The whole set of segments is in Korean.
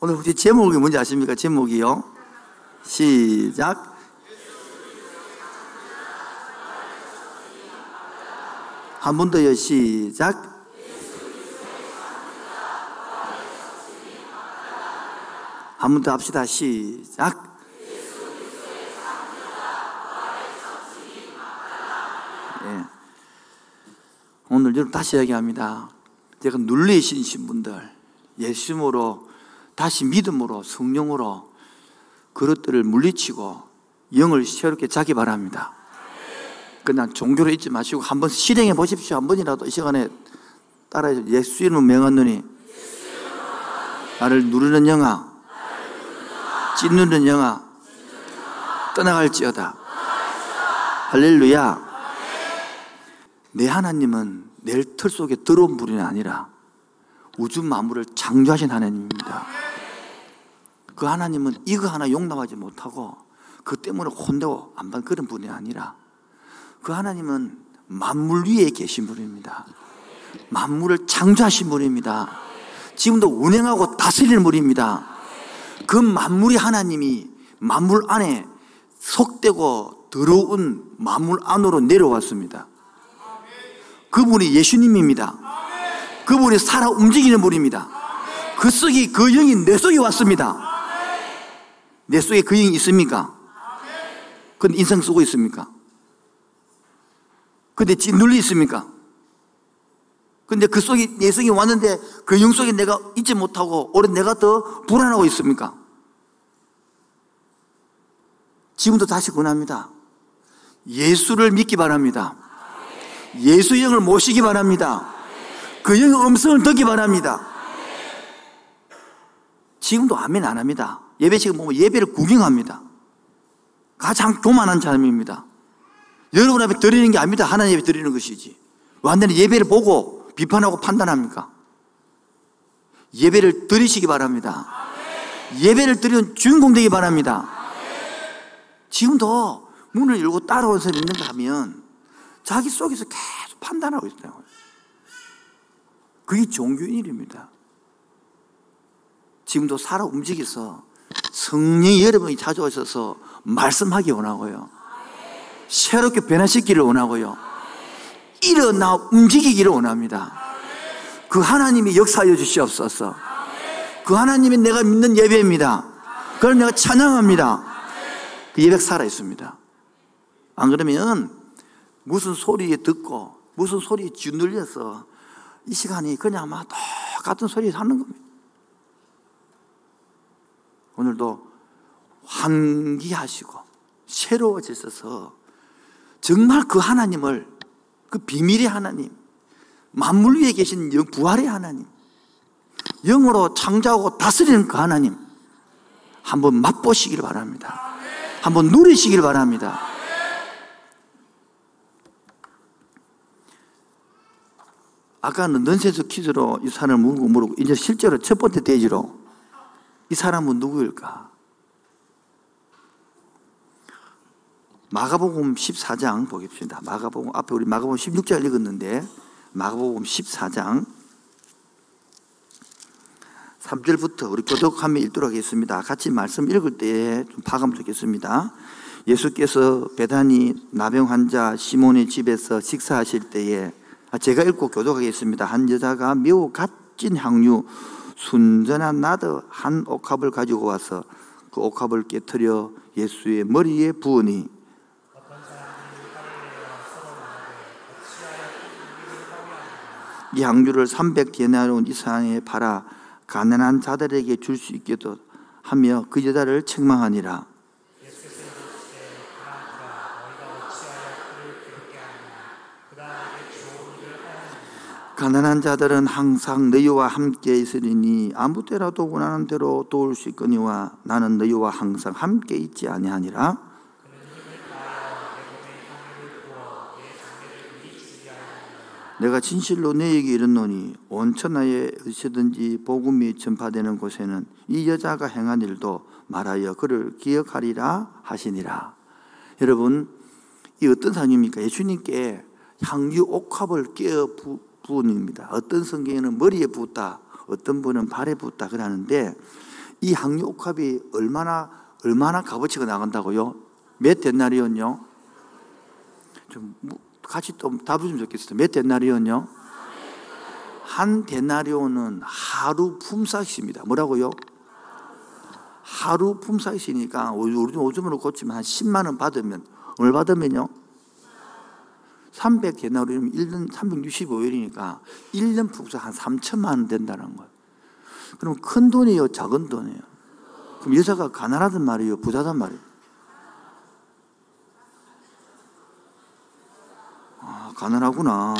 오늘 혹시 제목이 뭔지 아십니까? 제목이요. 시작. 한 번 더요. 시작. 한 번 더 합시다. 시작. 예. 오늘 여러분 다시 이야기합니다. 제가 눌리신 분들, 예수님으로 다시 믿음으로 성령으로 그릇들을 물리치고 영을 새롭게 자기 바랍니다. 그냥 종교로 잊지 마시고 한번 실행해 보십시오. 한 번이라도 이 시간에 따라해 예수 이름 명하노니 나를 누르는 영아 찢누는 영아 떠나갈지어다 할렐루야 내 하나님은 내틀 속에 들어온 분이 아니라 우주 만물을 창조하신 하나님입니다. 그 하나님은 이거 하나 용납하지 못하고 그 때문에 혼내고 안 받는 그런 분이 아니라 그 하나님은 만물 위에 계신 분입니다. 만물을 창조하신 분입니다. 지금도 운행하고 다스리는 분입니다. 그 만물이 하나님이 만물 안에 속되고 들어온 만물 안으로 내려왔습니다. 그분이 예수님입니다. 그분이 살아 움직이는 분입니다. 그 속에 그 영이 내 속에 왔습니다. 내 속에 그 영이 있습니까? 근데 인상 쓰고 있습니까? 근데 짓눌리 있습니까? 근데 그 속에 내 속에 왔는데 그 영 속에 내가 잊지 못하고 오히려 내가 더 불안하고 있습니까? 지금도 다시 권합니다. 예수를 믿기 바랍니다. 예수 영을 모시기 바랍니다. 그 영의 음성을 듣기 바랍니다. 지금도 아멘 안 합니다. 예배 지금 보면 예배를 구경합니다. 가장 교만한 사람입니다. 여러분 앞에 드리는 게 아닙니다. 하나님 앞에 드리는 것이지. 완전히 예배를 보고 비판하고 판단합니까? 예배를 드리시기 바랍니다. 예배를 드리는 주인공 되기 바랍니다. 지금도 문을 열고 따라온 사람이 있는가 하면 자기 속에서 계속 판단하고 있어요. 그게 종교인 일입니다. 지금도 살아 움직여서 성령이 여러분이 찾아오셔서 말씀하기 원하고요. 새롭게 변화시키기를 원하고요. 일어나 움직이기를 원합니다. 그 하나님이 역사하여 주시옵소서. 그 하나님이 내가 믿는 예배입니다. 그걸 내가 찬양합니다. 그 예배 살아 있습니다. 안 그러면 무슨 소리에 듣고 무슨 소리에 짓눌려서 이 시간이 그냥 막 똑같은 소리 하는 겁니다. 오늘도 환기하시고 새로워지셔서 정말 그 하나님을 그 비밀의 하나님, 만물 위에 계신 영, 부활의 하나님, 영으로 창조하고 다스리는 그 하나님 한번 맛보시길 바랍니다. 한번 누리시길 바랍니다. 아까 는 넌센스 퀴즈로 이 사람을 물고 물고 이제 실제로 첫 번째 대지로 이 사람은 누구일까? 마가복음 14장 보겠습니다. 마가복음 앞에 우리 마가복음 16장 읽었는데 마가복음 14장 3절부터 우리 교독하며 읽도록 하겠습니다. 같이 말씀 읽을 때에 좀 파감 좋겠습니다. 예수께서 배단이 나병 환자 시몬의 집에서 식사하실 때에 아, 제가 읽고 교독하겠습니다. 한 여자가 매우 값진 향유 순전한 나드 한 옥합을 가지고 와서 그 옥합을 깨뜨려 예수의 머리에 부으니 이 향유를 300데나리온 이상에 팔아 가난한 자들에게 줄 수 있게도 하며 그 여자를 책망하니라. 가난한 자들은 항상 너희와 함께 있으리니 아무 때라도 원하는 대로 도울 수 있거니와 나는 너희와 항상 함께 있지 아니하니라. 내가 진실로 너에게 이르노니 온 천하에 어디든지 복음이 전파되는 곳에는 이 여자가 행한 일도 말하여 그를 기억하리라 하시니라. 여러분 이 어떤 사람입니까? 예수님께 향유 옥합을 깨어 부 은 입니다. 어떤 성경에는 머리에 부었다, 어떤 분은 발에 부었다 그러는데 이 항류 옥합이 얼마나 얼마나 값어치가 나간다고요? 몇 데나리온요? 좀 뭐, 같이 또 답을 좀 좋겠어요. 몇 데나리온요? 한 데나리온은 하루 품삯입니다. 뭐라고요? 하루 품삯이니까 우리 오줌으로 고치면 한 10만 원 받으면 얼마 받으면요? 300 데나리온이면 1년 365일이니까 1년 품삯 한 3천만 원 된다는 거예요. 그럼 큰 돈이에요, 작은 돈이에요? 그럼 여자가 가난하단 말이에요, 부자단 말이에요? 아, 가난하구나.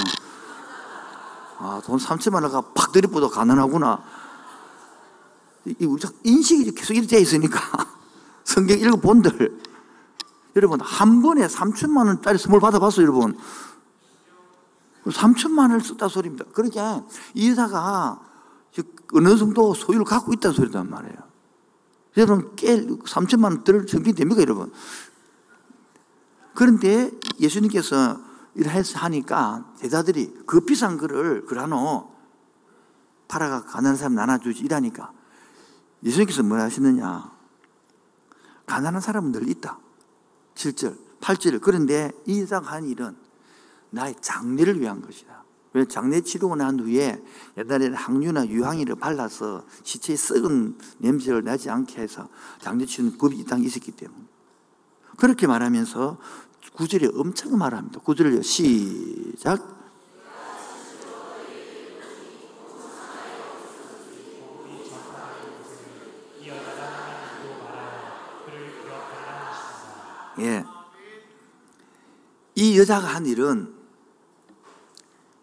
아, 돈 3천만 원가 팍 들이보도 가난하구나. 이 우리 인식이 계속 이렇게 돼 있으니까 성경 읽어본들 여러분 한 번에 3천만 원짜리 선물 받아봤어요 여러분? 3천만 원을 썼다 소리입니다. 그러니까 이 여자가 어느 정도 소유를 갖고 있다는 소리단 말이에요. 여러분 깨 3천만 원 들을 정신 됩니까 여러분? 그런데 예수님께서 이렇게 하니까 제자들이 그 비싼 거를 그라노 팔아가 가난한 사람 나눠주지 이라니까 예수님께서 뭐 하시느냐? 가난한 사람은 늘 있다 7절 8절 그런데 이 여자가 한 일은 나의 장례를 위한 것이다. 왜? 장례 치르고 난 후에 옛날에는 항류나 유황이를 발라서 시체의 썩은 냄새를 나지 않게 해서 장례 치르는 법이 이 땅에 있었기 때문에. 그렇게 말하면서 구절에 엄청 말합니다. 구절을 시작. 예. 이 여자가 한 일은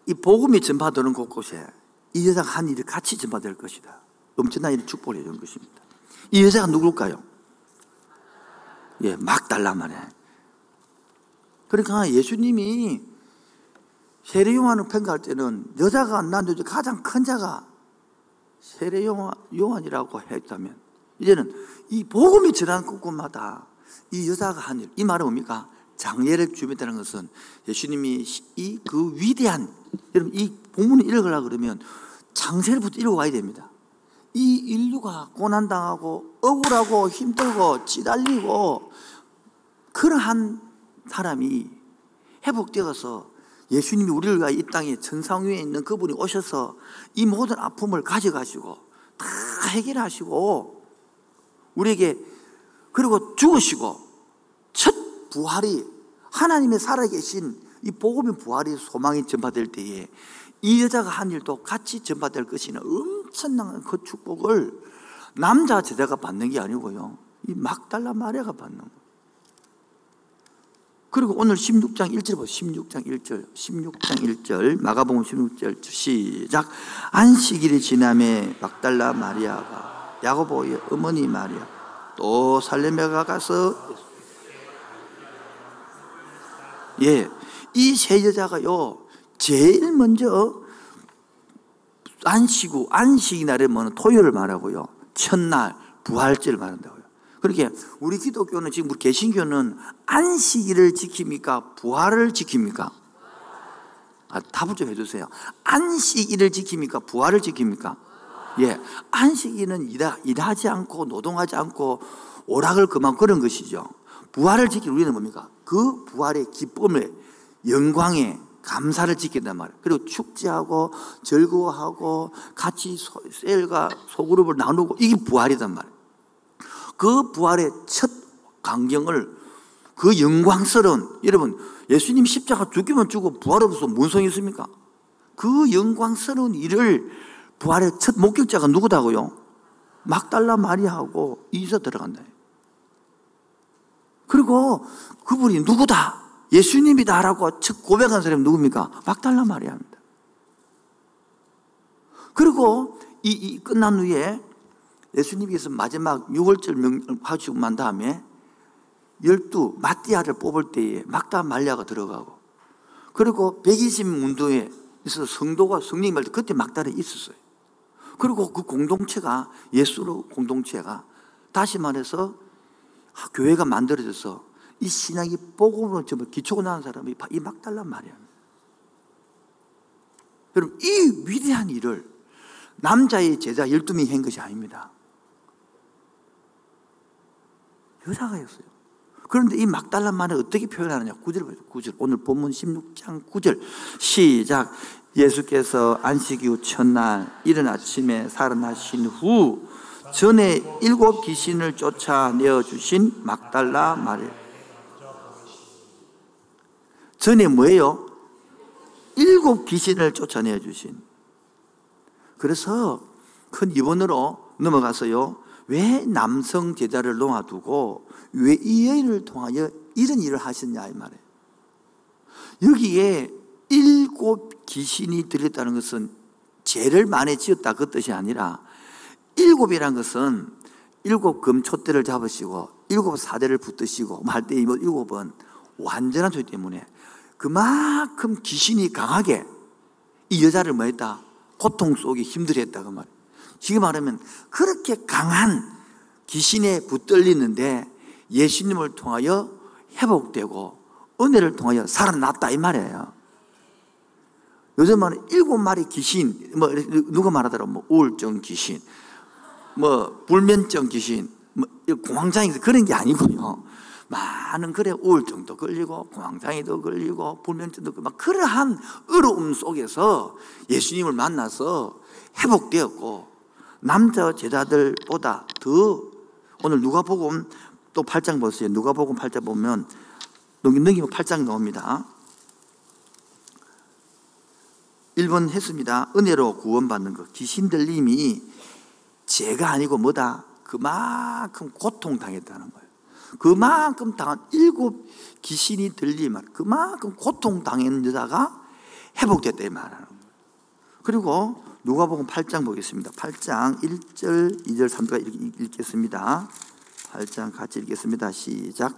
이 복음이 전파되는 곳곳에 이 여자가 한 일이 같이 전파될 것이다. 엄청난 일이 축복을 해주는 것입니다. 이 여자가 누굴까요? 예, 막 달라 말이에 그러니까 예수님이 세례 요한을 평가할 때는 여자가 난 여자 가장 큰 자가 세례 요한이라고 했다면 이제는 이 복음이 전하는 곳곳마다 이 여자가 한 일, 이 말은 뭡니까? 장례를 준비했다는 것은 예수님이 이 그 위대한 여러분 이 본문을 읽으려 그러면 장세를부터 읽어와야 됩니다. 이 인류가 고난당하고 억울하고 힘들고 찌달리고 그러한 사람이 회복되어서 예수님이 우리가 이 땅에 천상 위에 있는 그분이 오셔서 이 모든 아픔을 가져가시고 다 해결하시고 우리에게 그리고 죽으시고 첫 부활이 하나님의 살아계신 이 복음의 부활이 소망이 전파될 때에 이 여자가 한 일도 같이 전파될 것이나 엄청난 그 축복을 남자 제자가 받는 게 아니고요. 이 막달라 마리아가 받는. 그리고 오늘 16장 1절 보세요. 16장 1절. 16장 1절. 마가복음 16절 시작. 안식일이 지남에 막달라 마리아가 야고보의 어머니 마리아 또 살렘에 가서 예. 이 세 여자가요. 제일 먼저 안식구 안식이 날에 뭐는 토요일을 말하고요. 첫날 부활절을 말한다고요. 그렇게 우리 기독교는 지금 우리 개신교는 안식일을 지킵니까? 부활을 지킵니까? 아, 답을 좀 해주세요. 안식일을 지킵니까? 부활을 지킵니까? 예, 안식일은 일하, 일하지 않고 노동하지 않고 오락을 그만 그런 것이죠. 부활을 지킬 우리는 뭡니까? 그 부활의 기쁨을 영광에 감사를 지킨단 말이에요. 그리고 축제하고 즐거워하고 같이 셀과 소그룹을 나누고 이게 부활이단 말이에요. 그 부활의 첫 광경을 그 영광스러운 여러분 예수님 십자가 죽기만 죽고 부활 없어 뭔 소용이 있습니까? 그 영광스러운 일을 부활의 첫 목격자가 누구다고요? 막달라 마리아하고 이서 들어간다. 그리고 그분이 누구다? 예수님이다라고 첫 고백한 사람이 누굽니까? 막달라 마리아입니다. 그리고 이, 이 끝난 후에 예수님께서 마지막 6월절 명하시고 만 다음에 열두 마띠아를 뽑을 때에 막다 말랴가 들어가고 그리고 120 문도에 있어서 성도가 성령이 말때 그때 막달에 있었어요. 그리고 그 공동체가 예수로 공동체가 다시 말해서 교회가 만들어져서 이 신학이 복음으로 전부 기초가 나는 사람이 이 막달란 말이야. 여러분 이 위대한 일을 남자의 제자 12명이 한 것이 아닙니다. 여자가였어요. 그런데 이 막달란 말을 어떻게 표현하느냐? 9절 보세요. 9절. 오늘 본문 16장 9절. 시작. 예수께서 안식 이후 첫날 이른 아침에 살아나신 후 전에 일곱 귀신을 쫓아내어 주신 막달라 마리 전에 뭐예요? 일곱 귀신을 쫓아내어 주신. 그래서 큰 입원으로 넘어가서요. 왜 남성 제자를 놓아두고 왜 이 여인을 통하여 이런 일을 하셨냐 이 말이에요. 여기에 일곱 귀신이 들렸다는 것은 죄를 많이 지었다 그 뜻이 아니라 일곱이란 것은 일곱 금초대를 잡으시고 일곱 사대를 붙드시고 할때 일곱은 완전한 소리 때문에 그만큼 귀신이 강하게 이 여자를 뭐 했다? 고통 속에 힘들었다 그 말. 지금 말하면 그렇게 강한 귀신에 붙들리는데 예수님을 통하여 회복되고 은혜를 통하여 살아났다 이 말이에요. 요즘은 일곱 마리 귀신, 뭐 누가 말하더라, 뭐 우울증 귀신, 뭐 불면증 귀신, 뭐 공황장애 그런 게 아니고요. 많은 그래 우울증도 걸리고 공황장애도 걸리고 불면증도 걸리고 막 그러한 어려움 속에서 예수님을 만나서 회복되었고 남자 제자들보다 더 오늘 누가복음 또 8장 보세요. 누가복음 8장 보면 넘기면 8장 나옵니다. 1번 했습니다. 은혜로 구원받는 것. 귀신 들림이 죄가 아니고 뭐다? 그만큼 고통당했다는 거예요. 그만큼 당한 일곱 귀신이 들리면 그만큼 고통당한 여자가 회복됐다 이 말하는 거예요. 그리고 누가복음 8장 보겠습니다. 8장 1절, 2절, 3절 읽겠습니다. 8장 같이 읽겠습니다. 시작.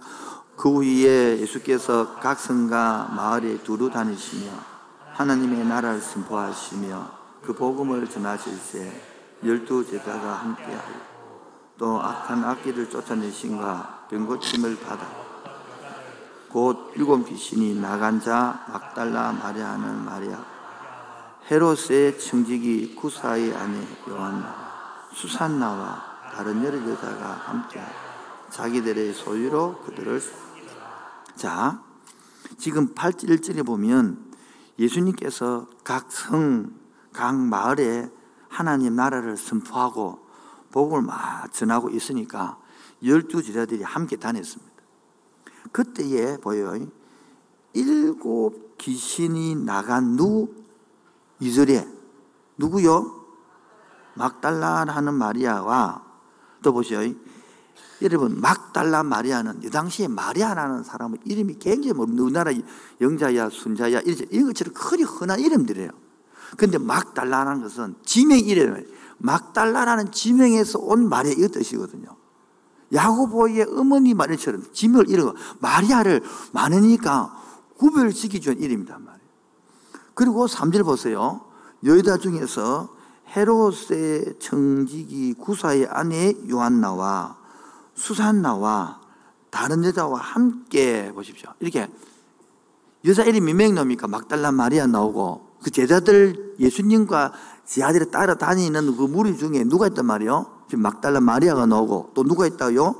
그 후에 예수께서 각 성과 마을에 두루 다니시며 하나님의 나라를 선포하시며 그 복음을 전하실세 열두 제자가 함께하여 또 악한 악기를 쫓아내신가 병고침을 받아 곧 일곱 귀신이 나간 자 막달라 마리아는 마리아 헤롯의 청지기 구사의 아내 요한나 수산나와 다른 여러 여자가 함께 자기들의 소유로 그들을 자 지금 8절 1절에 보면 예수님께서 각 성, 각 마을에 하나님 나라를 선포하고 복음을 막 전하고 있으니까 열두 제자들이 함께 다녔습니다. 그때에 보여요. 일곱 귀신이 나간 누 이절에 누구요? 막달라 하는 마리아와 또 보셔요. 여러분 막달라 마리아는 이 당시에 마리아라는 사람은 이름이 굉장히 뭐 우리나라 영자야 순자야 이런 것처럼 크리 흔한 이름들이에요. 근데 막달라라는 것은 지명 이름이에요. 막달라라는 지명에서 온 마리아 이 뜻이거든요. 야고보의 어머니 마리아처럼 지명을 이름 마리아를 많으니까 구별시키 준 이름이단 말이에요. 그리고 3절 보세요. 여자 중에서 헤롯의 청지기 구사의 아내 요한나와 수산나와 다른 여자와 함께 보십시오. 이렇게 여자 이름이 몇 명입니까? 막달라 마리아 나오고 그 제자들 예수님과 제 아들이 따라다니는 그 무리 중에 누가 있단 말이요? 지금 막달라 마리아가 나오고 또 누가 있다요?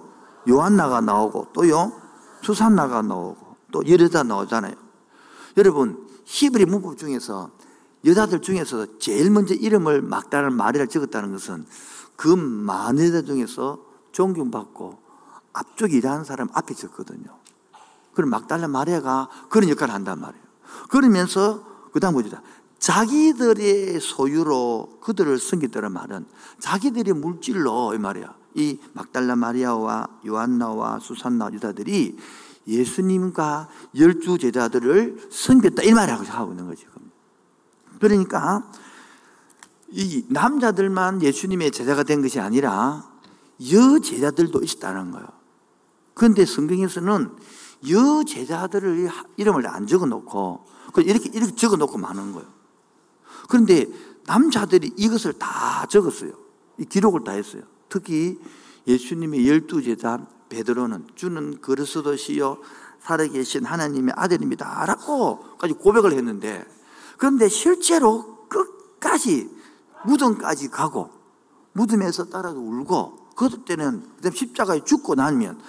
요한나가 나오고 또요? 수산나가 나오고 또 여자 나오잖아요. 여러분 히브리 문법 중에서 여자들 중에서 제일 먼저 이름을 막달라 마리아를 적었다는 것은 그 많은 여자 중에서 존경받고 앞쪽에 일하는 사람 앞에 적거든요. 그럼 막달라 마리아가 그런 역할을 한단 말이에요. 그러면서 그 다음 보자. 자기들의 소유로 그들을 섬기더란 말은 자기들의 물질로 이 말이야. 이 막달라 마리아와 요한나와 수산나 유다들이 예수님과 열두 제자들을 섬겼다 이 말을 하고 있는 거지. 그러니까 이 남자들만 예수님의 제자가 된 것이 아니라 여제자들도 있었다는 거예요. 그런데 성경에서는 여제자들을 이름을 안 적어 놓고 이렇게, 이렇게 적어 놓고 마는 거예요. 그런데 남자들이 이것을 다 적었어요. 이 기록을 다 했어요. 특히 예수님의 열두 제자 베드로는 주는 그리스도시요 살아계신 하나님의 아들입니다. 라고까지 고백을 했는데 그런데 실제로 끝까지 무덤까지 가고 무덤에서 따라서 울고 그때는 십자가에 죽고 나면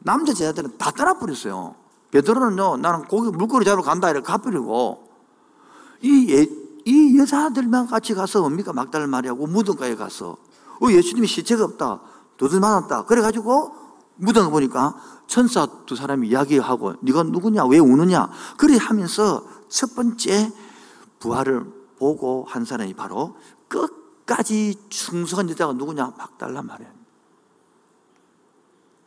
남자 제자들은 다 떠나버렸어요. 베드로는요, 나는 고기 물고기 잡으러 간다 이렇게 가버리고 이, 예, 이 여자들만 같이 가서 뭡니까 막달라 마리아고 무덤가에 가서 어, 예수님이 시체가 없다. 도둑 맞았다. 그래가지고 무덤 보니까 천사 두 사람이 이야기하고 네가 누구냐 왜 우느냐 그래 하면서 첫 번째 부활을 보고 한 사람이 바로 끝까지 충성한 여자가 누구냐 막달라 마리아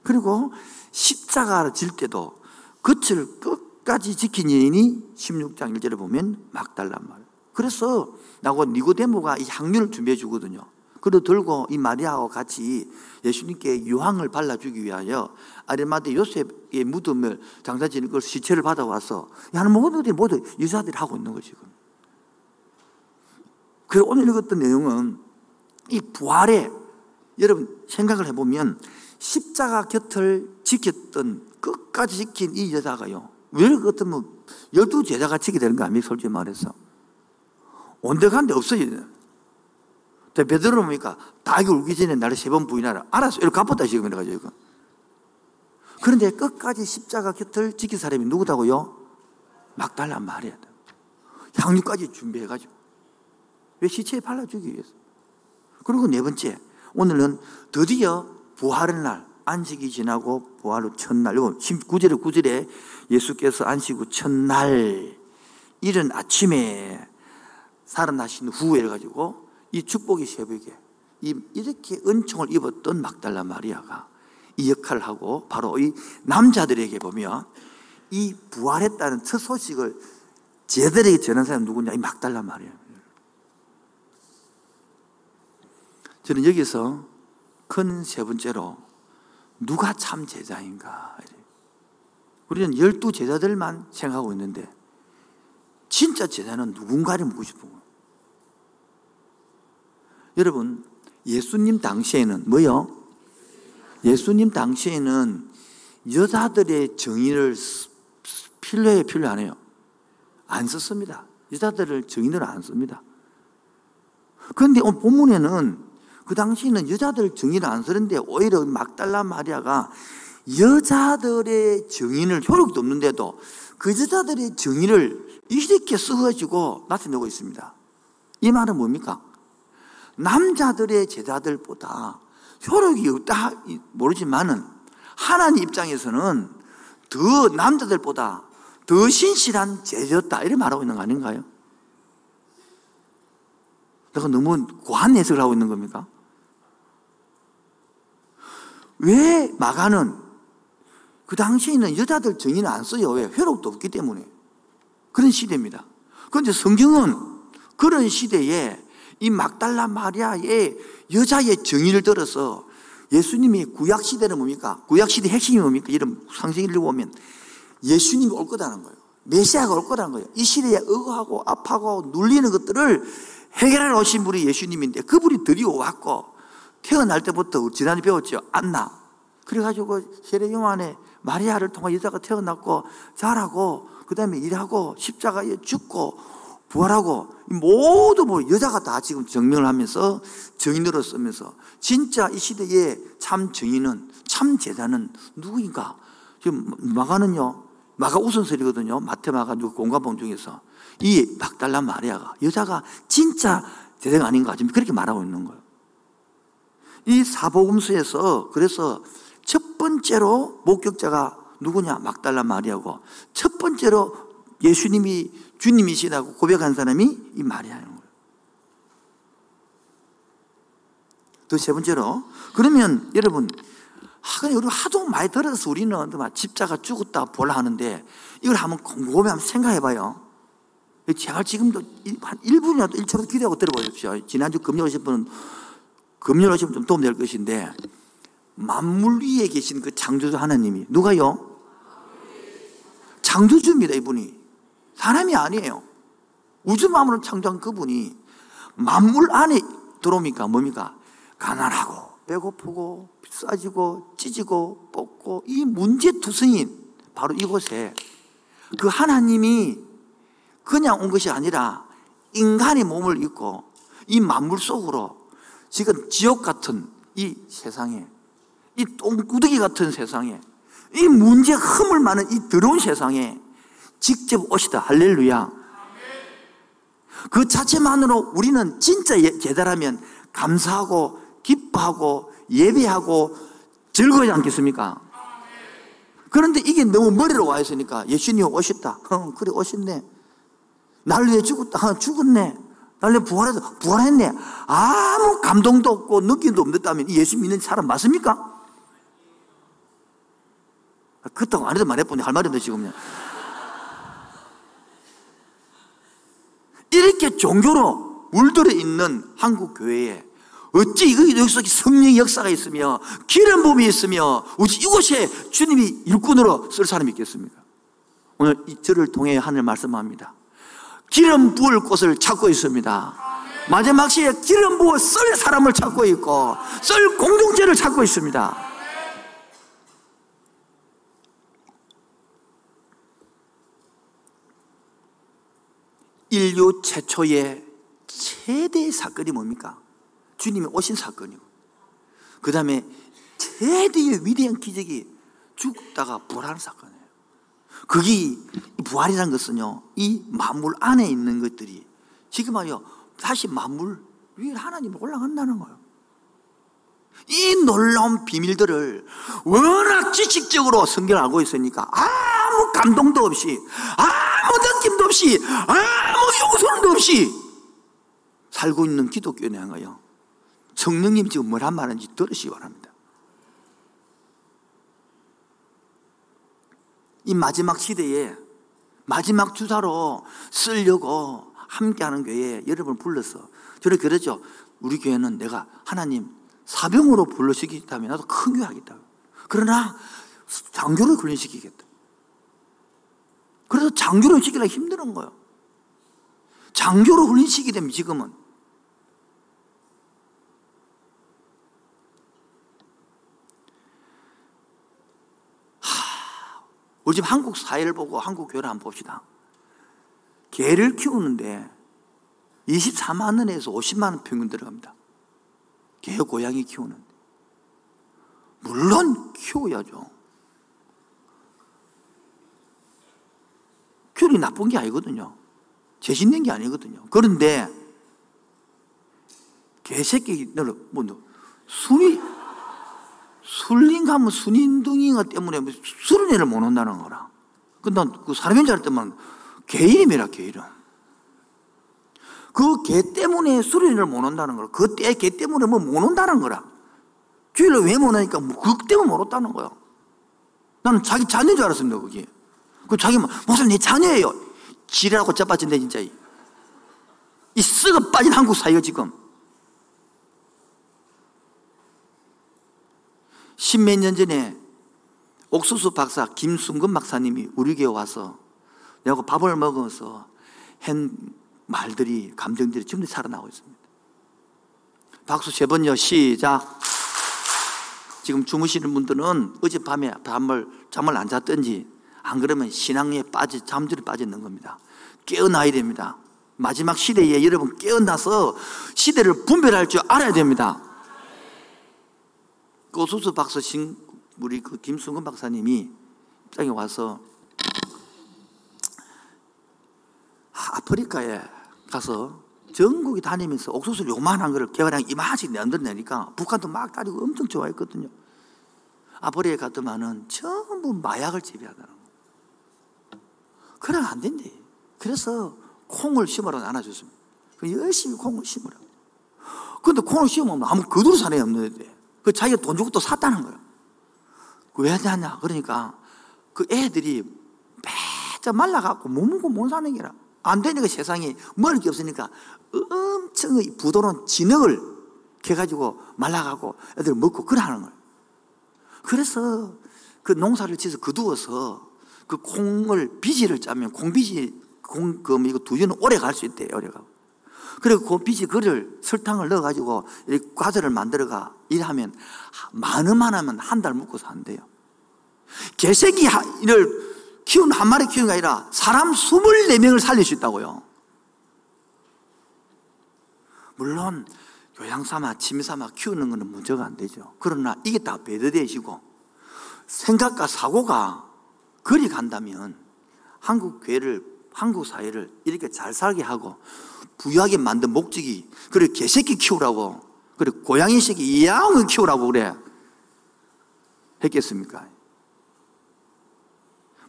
그리고 십자가를 질 때도 끝을 끝까지 지킨 여인이 16장 1절에 보면 막달란 말. 그래서 나고 니고데모가 이 향유를 준비해 주거든요. 그리고 들고 이 마리아와 같이 예수님께 유황을 발라주기 위하여 아리마데 요셉의 무덤을 장사 지는 걸 시체를 받아와서 하는 모든 것들이 모두 여자들이 하고 있는 거지. 지금. 그 오늘 읽었던 내용은 이 부활에 여러분 생각을 해보면 십자가 곁을 지켰던 끝까지 지킨 이 여자가요. 왜 그렇다면 열두 제자가 지게 되는 거 아닙니까? 솔직히 말해서. 온데 간데 없어요. 베드로 뭡니까? 닭이 울기 전에 나를 세 번 부인하라. 알았어. 이렇게 갚았다, 지금 이래가지고. 그런데 끝까지 십자가 곁을 지킨 사람이 누구다고요? 막달란 말이야. 향유까지 준비해가지고. 왜 시체에 발라주기 위해서. 그리고 네 번째, 오늘은 드디어 부활의 날, 안식이 지나고 부활 후 첫날, 19절에 9절에 예수께서 안식 후 첫날, 이른 아침에 살아나신 후에 해가지고 이 축복의 새벽에 이렇게 은총을 입었던 막달라 마리아가 이 역할을 하고 바로 이 남자들에게 보면 이 부활했다는 첫 소식을 제들에게 전한 사람이 누구냐? 이 막달라 마리아. 저는 여기서 큰 세 번째로 누가 참 제자인가? 우리는 열두 제자들만 생각하고 있는데 진짜 제자는 누군가를 묻고 싶은 거예요. 여러분, 예수님 당시에는 뭐요? 예수님 당시에는 여자들의 정의를 필요해 필요 안 해요. 안 썼습니다. 여자들을 정의를 안 씁니다. 그런데 본문에는 그 당시에는 여자들 정의를 안 쓰는데 오히려 막달라 마리아가 여자들의 정의를 효력도 없는데도 그 여자들의 정의를 이렇게 써가지고 나타내고 있습니다. 이 말은 뭡니까? 남자들의 제자들보다 효력이 없다 모르지만은 하나님 입장에서는 더 남자들보다 더 신실한 제자였다 이렇게 말하고 있는 거 아닌가요? 내가 너무 고한 해석을 하고 있는 겁니까? 왜 마가는 그 당시에는 여자들 정의는 안 써요. 왜? 회록도 없기 때문에. 그런 시대입니다. 그런데 성경은 그런 시대에 이 막달라 마리아의 여자의 정의를 들어서 예수님이 구약 시대는 뭡니까? 구약 시대 핵심이 뭡니까? 이런 상징을 보면 예수님이 올 거다는 거예요. 메시아가 올 거라는 거예요. 이 시대에 의거하고 아파하고 눌리는 것들을 해결하러 오신 분이 예수님인데 그분이 드디어 왔고 태어날 때부터 지난해 배웠죠. 안나. 그래가지고 세례용 안에 마리아를 통해 여자가 태어났고 자라고 그 다음에 일하고 십자가에 죽고 부활하고 모두 뭐 여자가 다 지금 증명을 하면서 정인으로 쓰면서 진짜 이 시대의 참 정인은 참 제자는 누구인가? 지금 마가는요 마가 우선설이거든요. 마태 마가 공가봉 중에서 이 박달라 마리아가 여자가 진짜 제자가 아닌가 지금 그렇게 말하고 있는 거예요. 이 사복음서에서 그래서 첫 번째로 목격자가 누구냐? 막달라 마리아고 첫 번째로 예수님이 주님이시라고 고백한 사람이 이 마리아인 거예요. 또 세 번째로 그러면 여러분 하긴 우리 하도 많이 들어서 우리는 막 집자가 죽었다 보라 하는데 이걸 한번 곰곰이 한번 생각해 봐요. 제가 지금도 한 1분이라도 1초라도 기대하고 들어보십시오. 지난주 금요 오신 분은 금요 오신 분좀 도움 될 것인데 만물 위에 계신 그 창조주 하나님이 누가요? 창조주입니다, 이분이. 사람이 아니에요. 우주 만물을 창조한 그분이 만물 안에 들어오니까 뭡니까? 가난하고 배고프고 싸지고 찢지고 뽑고 이 문제투성인 바로 이곳에 그 하나님이 그냥 온 것이 아니라 인간의 몸을 입고 이 만물 속으로 지금 지옥 같은 이 세상에 이 똥구덩이 같은 세상에 이 문제 흠을 많은 이 더러운 세상에 직접 오시다. 할렐루야. 그 자체만으로 우리는 진짜 예- 제대라면 감사하고 기뻐하고 예배하고 즐거워하지 않겠습니까? 그런데 이게 너무 머리로 와 있으니까 예수님 오셨다. 어, 그래 오셨네. 날 위해 죽었다. 어, 죽었네. 날 위해 부활해서 부활했네. 아무 감동도 없고 느낌도 없다면 이 예수 믿는 사람 맞습니까? 그렇다고 안 해도 말해보니 할 말이 없네 지금. 이렇게 종교로 물들어 있는 한국 교회에 어찌 여기서 성령의 역사가 있으며 기름 부음이 있으며 어찌 이곳에 주님이 일꾼으로 쓸 사람이 있겠습니까? 오늘 이 절을 통해 하늘 말씀합니다. 기름 부을 곳을 찾고 있습니다. 마지막 시에 기름 부어 쓸 사람을 찾고 있고 쓸 공동체를 찾고 있습니다. 인류 최초의 최대의 사건이 뭡니까? 주님이 오신 사건이고 그 다음에 최대의 위대한 기적이 죽다가 부활하는 사건이에요 그게 이 부활이라는 것은요 이 만물 안에 있는 것들이 지금 말이요 다시 만물 위에 하나님이 올라간다는 거예요. 이 놀라운 비밀들을 워낙 지식적으로 성경을 알고 있으니까 아무 감동도 없이 아무 느낌도 없이 아무 용서도 없이 살고 있는 기독교에 대한 거예요. 성령님이 지금 뭐란 말인지 들으시기 바랍니다 이 마지막 시대에 마지막 주사로 쓰려고 함께하는 교회에 여러분을 불러서 저를 그러죠 우리 교회는 내가 하나님 사병으로 불러시키겠다면 나도 큰 교회 하겠다. 그러나 장교를 훈련시키겠다. 그래서 장교를 시키기가 힘든 거예요. 장교로 훈련시키게 되면 지금은 우리 지금 한국 사회를 보고 한국 교회를 한번 봅시다. 개를 키우는데 24만 원에서 50만 원 평균 들어갑니다. 개, 고양이 키우는. 물론 키워야죠. 키우는 나쁜 게 아니거든요. 죄짓는 게 아니거든요. 그런데 개새끼들 뭐 순이 술린 가면 순인둥이가 때문에 애를 못 온다는 거라. 근데 그 사람인 줄 때만 개 이름이라 개 이름. 그 개 때문에 수련회를 못 온다는 거라. 그개 때문에 뭐 못 온다는 거라. 주일로 왜못 오니까 그 때문에 못 온다는 거야. 나는 자기 자녀인 줄 알았습니다, 그게. 그 자기 뭐, 무슨 내 자녀예요. 지랄하고 짜빠진데, 진짜. 이 썩어 빠진 한국 사회가 지금. 십몇 년 전에 옥수수 박사 김순근 박사님이 우리 교회 와서 내가 밥을 먹어서 한 말들이 감정들이 전부 살아나고 있습니다. 박수 세 번요 시작. 지금 주무시는 분들은 어젯밤에 잠을 잠을 안 잤든지 안 그러면 신앙에 빠지 잠들이 빠져 있는 겁니다. 깨어나야 됩니다. 마지막 시대에 여러분 깨어나서 시대를 분별할 줄 알아야 됩니다. 고수수 박사 신 우리 그 김순근 박사님이 땅에 와서 아프리카에 가서 전국이 다니면서 옥수수 요만한 거를 개발량 이만씩 내어내니까 북한도 막 따리고 엄청 좋아했거든요. 아프리카에 갔더만은 전부 마약을 재배하더라고. 그래 안 된대. 그래서 콩을 심으라고 안아줬습니다. 열심히 콩을 심으라. 근데 콩을 심으면 아무 거두로 사람이 없는데 그 자기가 돈 주고 또 샀다는 거예요. 왜 하냐? 그러니까 그 애들이 빼자 말라갖고 못 먹고 못 사는 게라. 안 되니까 세상에 먹을 게 없으니까 엄청 부도는 진흙을 캐가지고 말라가고 애들 먹고 그래 하는 거예요. 그래서 그 농사를 지어서 거두어서 그 콩을 비지를 짜면 콩비지 콩, 그, 이거 두주는 오래 갈 수 있대요, 오래 가고. 그리고 그 비지 그를 설탕을 넣어가지고 과자를 만들어가 일하면 만 원만 하면 한 달 먹고 산대요. 개새끼를 키운 한 마리 키우는 게 아니라 사람 24명을 살릴 수 있다고요. 물론 요양 삼아, 취미 삼아 키우는 것은 문제가 안 되죠. 그러나 이게 다 배드되시고 생각과 사고가 그리 간다면 한국 교회를 한국 사회를 이렇게 잘 살게 하고 부유하게 만든 목적이 그래 개새끼 키우라고 그래 고양이 새끼 이양을 키우라고 그래 했겠습니까?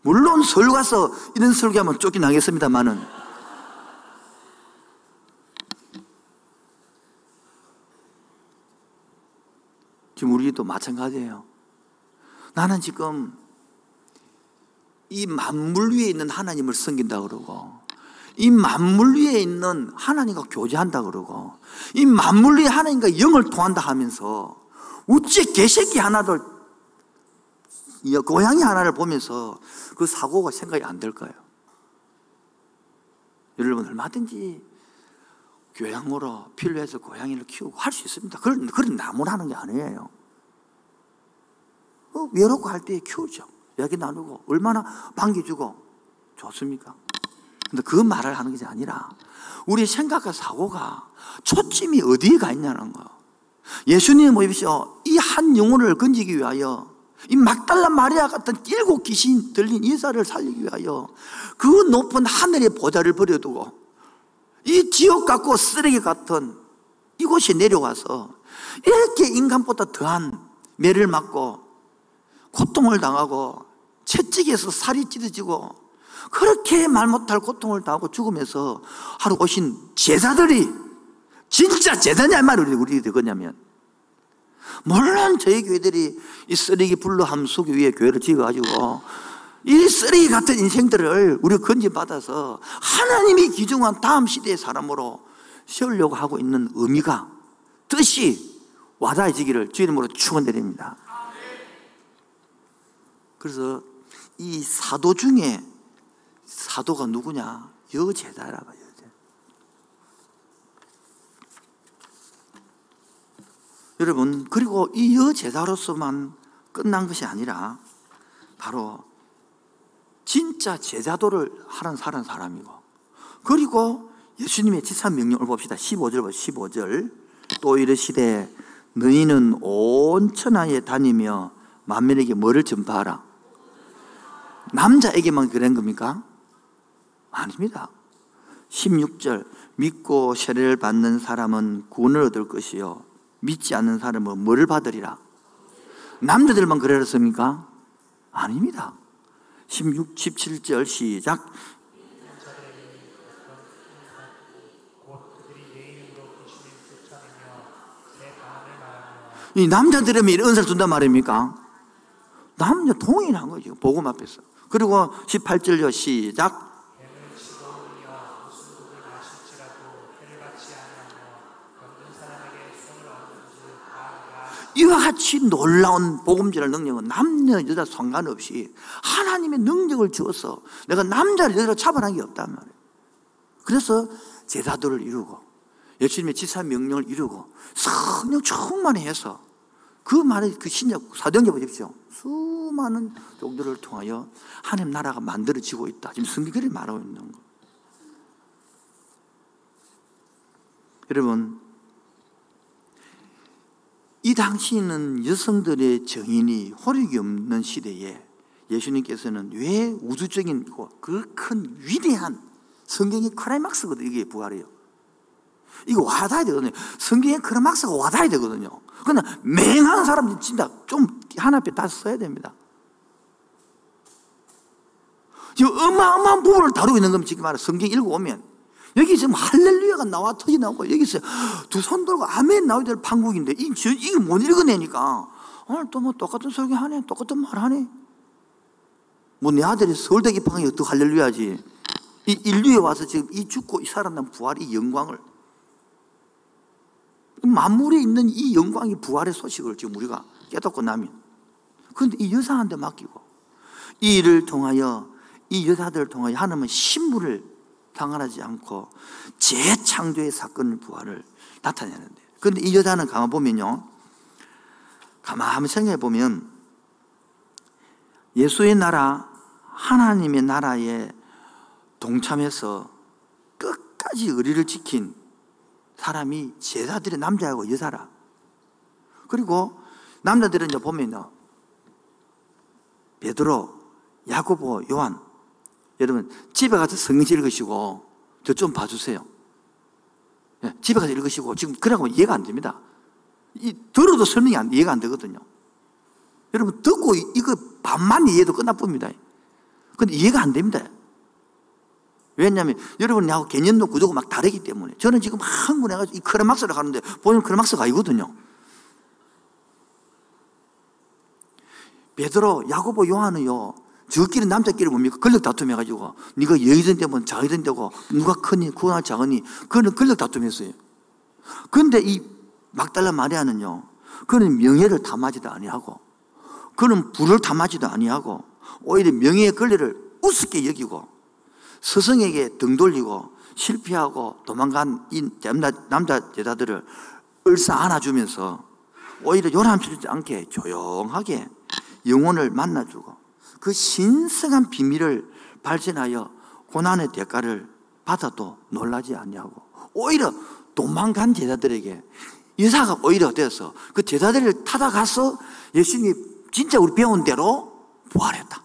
물론 서울 가서 이런 설교하면 쫓겨나겠습니다만은 지금 우리도 마찬가지예요. 나는 지금 이 만물 위에 있는 하나님을 섬긴다 그러고 이 만물 위에 있는 하나님과 교제한다 그러고 이 만물 위에 하나님과 영을 통한다 하면서 우째 개새끼 하나를 고양이 하나를 보면서 그 사고가 생각이 안 될까요? 여러분 얼마든지 교양으로 필요해서 고양이를 키우고 할 수 있습니다. 그런, 그런 나무라는 게 아니에요. 어, 외롭고 할 때 키우죠. 이야기 나누고, 얼마나 반겨주고, 좋습니까? 근데 그 말을 하는 것이 아니라, 우리 생각과 사고가 초점이 어디에 가 있냐는 거. 예수님 보십시오. 이 한 영혼을 건지기 위하여, 이 막달라 마리아 같은 일곱 귀신 들린 이사를 살리기 위하여, 그 높은 하늘의 보좌를 버려두고, 이 지옥 같고 쓰레기 같은 이곳에 내려와서 이렇게 인간보다 더한 매를 맞고 고통을 당하고 채찍에서 살이 찢어지고 그렇게 말 못할 고통을 당하고 죽으면서 하루 오신 제자들이 진짜 제자냐 말을 우리 되겠냐면 물론 저희 교회들이 이 쓰레기 불로 함수기 위해 교회를 지어가지고 이 쓰레기 같은 인생들을 우리 건진받아서 하나님이 기중한 다음 시대의 사람으로 세우려고 하고 있는 의미가 뜻이 와닿아지기를 주님으로 축원드립니다. 그래서 이 사도 중에 사도가 누구냐? 여제자라 봐요. 여러분, 그리고 이 여제자로서만 끝난 것이 아니라 바로 진짜 제자도를 하는 사는 사람이고 그리고 예수님의 지산 명령을 봅시다. 15절 15절 또 이르시되 너희는 온 천하에 다니며 만민에게 뭐를 전파하라 남자에게만 그런 겁니까? 아닙니다. 16절 믿고 세례를 받는 사람은 구원을 얻을 것이요 믿지 않는 사람은 뭐를 받으리라 남자들만 그랬습니까? 아닙니다. 16, 17절 시작. 이 남자들에게 이런 은사를 준단 말입니까? 남녀 동일한 거죠. 복음 앞에서. 그리고 18절요 시작. 이와 같이 놀라운 복음전할 능력은 남녀 여자 상관없이 하나님의 능력을 주어서 내가 남자를 여자로 차별한 게 없단 말이에요. 그래서 제자도를 이루고 예수님의 지사 명령을 이루고 성령 충만해서 그 말에 그 신약 사도행전 보십시오. 수많은 종들을 통하여 하나님 나라가 만들어지고 있다. 지금 성경이 말하고 있는 거. 여러분 이 당시에는 여성들의 정인이 호력이 없는 시대에 예수님께서는 왜 우주적인 그 큰 위대한 성경의 크라이막스거든요. 이게 부활이에요. 이거 와닿아야 되거든요. 성경의 크라이막스가 와닿아야 되거든요. 그러나 맹한 사람들 진짜 좀 하나 앞에 다 써야 됩니다. 지금 어마어마한 부분을 다루고 있는 겁니다. 지금 말해 성경 읽어오면. 여기 지금 할렐루야가 나와 터지 나오고 여기서 두 손 들고 아멘 나와야 될 판국인데 이, 이게 못 읽어내니까? 오늘 또 뭐 똑같은 설교 하네 똑같은 말 하네. 뭐 내 아들이 서울대 입학이 어떻게 할렐루야지. 이 인류에 와서 지금 이 죽고 이 살아난 부활의 영광을. 만물에 있는 이 영광의 부활의 소식을 지금 우리가 깨닫고 나면. 그런데 이 여사한테 맡기고 이 일을 통하여 이 여자들을 통하여 하나님은 신부를 당하지 않고 재창조의 사건 부활을 나타내는데. 그런데 이 여자는 가만 보면요. 가만히 생각해 보면 예수의 나라 하나님의 나라에 동참해서 끝까지 의리를 지킨 사람이 제자들의 남자하고 여자라. 그리고 남자들은 이제 보면요. 베드로, 야고보, 요한. 여러분 집에 가서 성경 읽으시고 저 좀 봐주세요. 예, 집에 가서 읽으시고 지금 그러고 이해가 안 됩니다. 이 들어도 설명이 안, 이해가 안 되거든요. 여러분 듣고 이거 반만 이해도 끝나쁩니다. 근데 이해가 안 됩니다. 왜냐하면 여러분하고 개념도 구조가 막 다르기 때문에 저는 지금 한군해가지고 이 크레막스를 가는데 본인 크레막스가 아니거든요. 베드로, 야고보, 요한은요 저끼리 남자끼리 뭡니까? 권력 다툼 해가지고 네가 여의던 되면 자의던 되고 누가 크니 누가 작으니 그거는 권력 다툼 했어요. 그런데 이 막달라 마리아는요 그는 명예를 탐하지도 아니하고 그는 부를 탐하지도 아니하고 오히려 명예의 권리를 우습게 여기고 스승에게 등 돌리고 실패하고 도망간 이 남자, 제자들을 을사 안아주면서 오히려 요람스럽지 않게 조용하게 영혼을 만나주고 그 신성한 비밀을 발견하여 고난의 대가를 받아도 놀라지 아니하고 오히려 도망간 제자들에게 여사가 오히려 되어서 그 제자들을 타다가서 예수님이 진짜 우리 배운 대로 부활했다.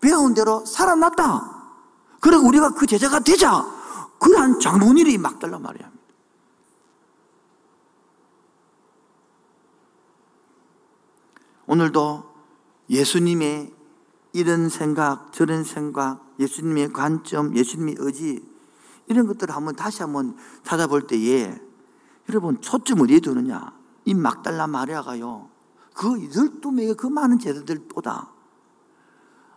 배운 대로 살아났다. 그리고 우리가 그 제자가 되자. 그러한 장본일이 막달라 말이야. 오늘도 예수님의 이런 생각, 저런 생각, 예수님의 관점, 예수님의 의지, 이런 것들을 한번 다시 한번 찾아볼 때에 여러분 초점 어디에 두느냐? 이 막달라 마리아가요. 그 열두 명의 그 많은 제자들보다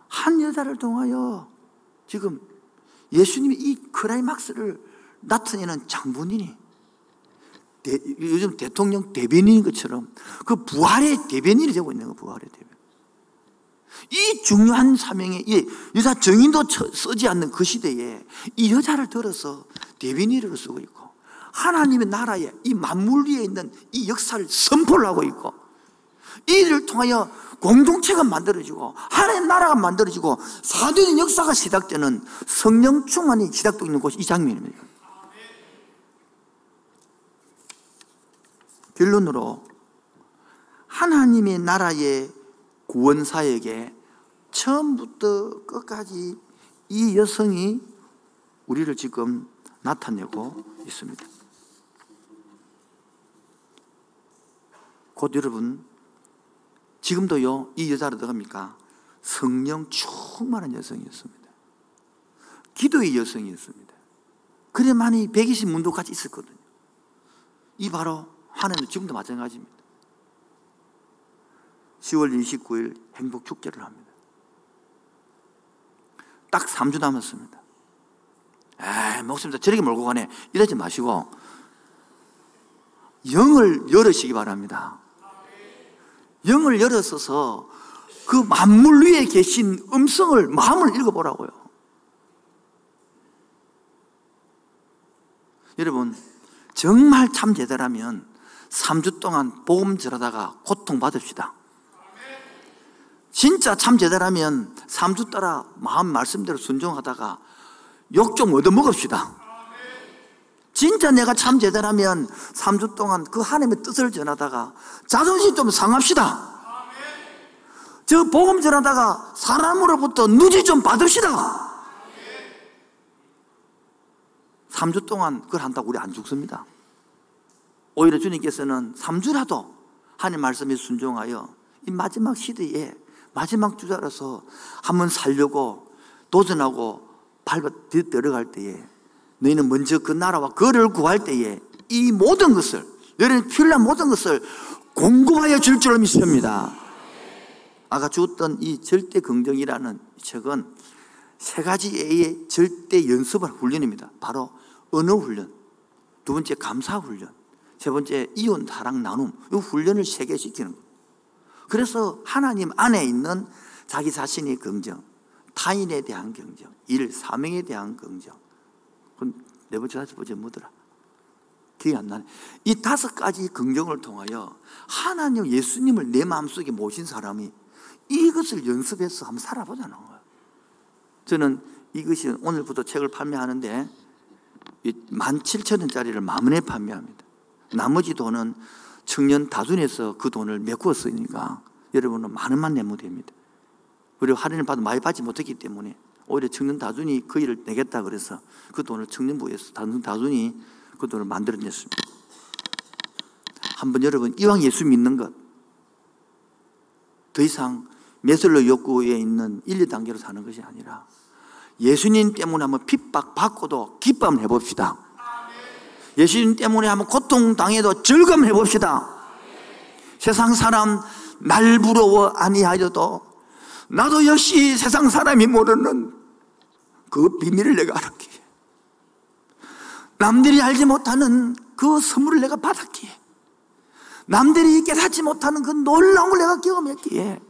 한 여자를 통하여 지금 예수님이 이 크라이막스를 나타내는 장본인이 대, 요즘 대통령 대변인인 것처럼 그 부활의 대변인이 되고 있는 거 부활의 대변인. 이 중요한 사명에 이 여자 정인도 쓰지 않는 그 시대에 이 여자를 들어서 대변인으로 쓰고 있고 하나님의 나라에 이 만물 위에 있는 이 역사를 선포를 하고 있고 이를 통하여 공동체가 만들어지고 하나님 나라가 만들어지고 사도의 역사가 시작되는 성령 충만이 시작되고 있는 곳이 이 장면입니다. 결론으로 하나님의 나라의 구원사에게 처음부터 끝까지 이 여성이 우리를 지금 나타내고 있습니다. 곧 여러분 지금도요 이 여자를 어떡합니까? 성령 충만한 여성이었습니다. 기도의 여성이었습니다. 그래 많이 120 문도 같이 있었거든요. 이 바로 하나님도 지금도 마찬가지입니다. 10월 29일 행복 축제를 합니다. 딱 3주 남았습니다. 에이, 목숨도 저렇게 몰고 가네. 이러지 마시고, 영을 열으시기 바랍니다. 영을 열어서서 그 만물 위에 계신 음성을, 마음을 읽어보라고요. 여러분, 정말 참 제대라면 3주 동안 복음 전하다가 고통받읍시다. 진짜 참 제대라면 3주 따라 마음 말씀대로 순종하다가 욕 좀 얻어먹읍시다. 진짜 내가 참 제대라면 3주 동안 그 하나님의 뜻을 전하다가 자존심 좀 상합시다. 저 복음 전하다가 사람으로부터 누지 좀 받읍시다. 3주 동안 그걸 한다고 우리 안 죽습니다. 오히려 주님께서는 3주라도 하나님 말씀에 순종하여 이 마지막 시대에 마지막 주자로서 한번 살려고 도전하고 밟아 들어갈 때에 너희는 먼저 그 나라와 그를 구할 때에 이 모든 것을 너희는 필요한 모든 것을 공급하여 줄줄 믿습니다. 아까 주었던 이 절대 긍정이라는 책은 세 가지의 절대 연습을 훈련입니다. 바로 언어 훈련, 두 번째 감사 훈련, 세 번째 이혼 사랑 나눔. 이 훈련을 세 개 시키는 거예요. 그래서 하나님 안에 있는 자기 자신의 긍정, 타인에 대한 긍정, 일, 사명에 대한 긍정. 네 번째, 다섯 번째 뭐더라? 기억이 안 나네. 이 다섯 가지 긍정을 통하여 하나님, 예수님을 내 마음속에 모신 사람이 이것을 연습해서 한번 살아보자는 거예요. 저는 이것이 오늘부터 책을 판매하는데 17,000원짜리를 만 원에 판매합니다. 나머지 돈은 청년 다준에서 그 돈을 메꾸어 쓰니까 여러분은 만 원만 내면 됩니다. 우리 할인을 받아 많이 받지 못했기 때문에 오히려 청년 다준이 그 일을 내겠다 그래서 그 돈을 청년부에서 다준 다준이 그 돈을 만들어냈습니다. 한번 여러분 이왕 예수 믿는 것 더 이상 메슬로 욕구에 있는 1, 2단계로 사는 것이 아니라 예수님 때문에 한번 핍박 받고도 기쁨 해봅시다. 예수님 때문에 한번 고통 당해도 즐거움 해 봅시다. 세상 사람 날 부러워 아니하여도 나도 역시 세상 사람이 모르는 그 비밀을 내가 알았기에 남들이 알지 못하는 그 선물을 내가 받았기에 남들이 깨닫지 못하는 그 놀라운 걸 내가 경험했기에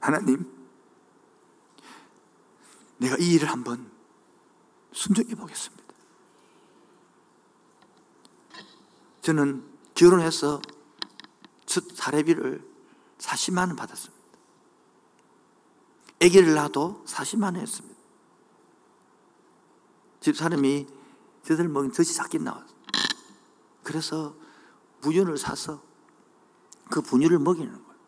하나님 내가 이 일을 한번 순종해 보겠습니다. 저는 결혼해서 첫 사례비를 40만 원 받았습니다. 아기를 낳아도 40만 원 했습니다. 집 사람이 저들 먹은 젖이 작긴 나왔어요. 그래서 분유를 사서 그 분유를 먹이는 거예요.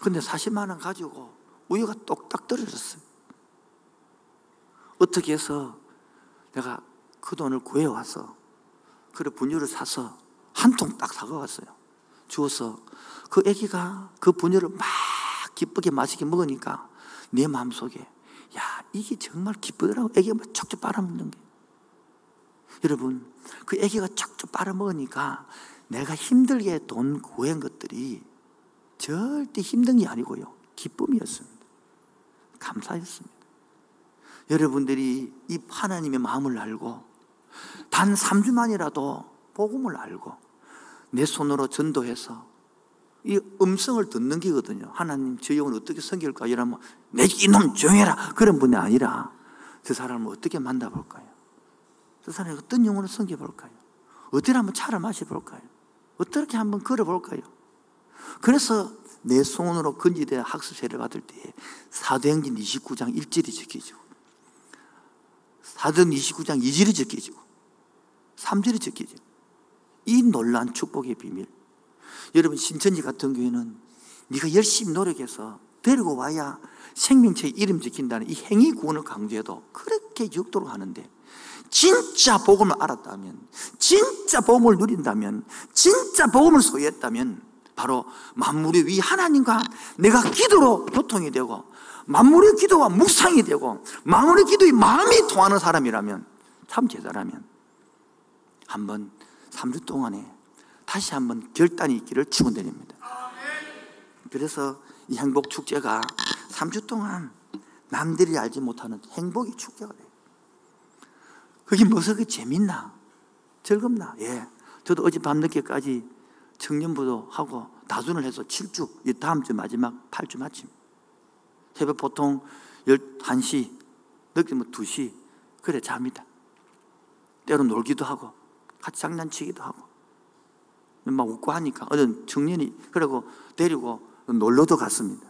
근데 40만 원 가지고 우유가 똑딱 떨어졌어요. 어떻게 해서 내가 그 돈을 구해와서 그래 분유를 사서 한 통 딱 사가왔어요. 주어서 그 아기가 그 분유를 막 기쁘게 맛있게 먹으니까 내 마음속에 야 이게 정말 기쁘더라고. 아기가 막 척척 빨아먹는 게. 여러분 그 아기가 척척 빨아먹으니까 내가 힘들게 돈 구한 것들이 절대 힘든 게 아니고요. 기쁨이었습니다. 감사였습니다. 여러분들이 이 하나님의 마음을 알고 단 3주만이라도 복음을 알고 내 손으로 전도해서 이 음성을 듣는 게거든요. 하나님 저 영혼 어떻게 섬길까? 이러면 내 이놈 조용해라. 그런 분이 아니라 저 사람을 어떻게 만나볼까요? 저 사람이 어떤 영혼을 섬겨볼까요? 어떻게 한번 차를 마셔볼까요? 어떻게 한번 걸어볼까요? 그래서 내 손으로 건지대 학습세를 받을 때 사도행전 29장 1절이 적혀지고 사도행 29장 2절이 적혀지고 3절이 적혀지고 이 놀란 축복의 비밀. 여러분 신천지 같은 경우에는 네가 열심히 노력해서 데리고 와야 생명체 이름 지킨다는 이 행위 구원을 강조해도 그렇게 죽도록 하는데 진짜 복음을 알았다면 진짜 복음을 누린다면 진짜 복음을 소유했다면 바로 만물의 위 하나님과 내가 기도로 교통이 되고 만물의 기도와 묵상이 되고 만물의 기도의 마음이 통하는 사람이라면 참 제자라면 한번 3주 동안에 다시 한번 결단이 있기를 축원드립니다. 그래서 이 행복 축제가 3주 동안 남들이 알지 못하는 행복의 축제가 돼요. 그게 무슨 그 재밌나? 즐겁나? 예. 저도 어제 밤늦게까지 청년부도 하고 다순을 해서 7주, 다음 주 마지막 8주 마침. 새벽 보통 11시, 늦게면 2시, 그래 잡니다. 때로 놀기도 하고, 같이 장난치기도 하고. 막 웃고 하니까 어떤 청년이 그리고 데리고 놀러도 갔습니다.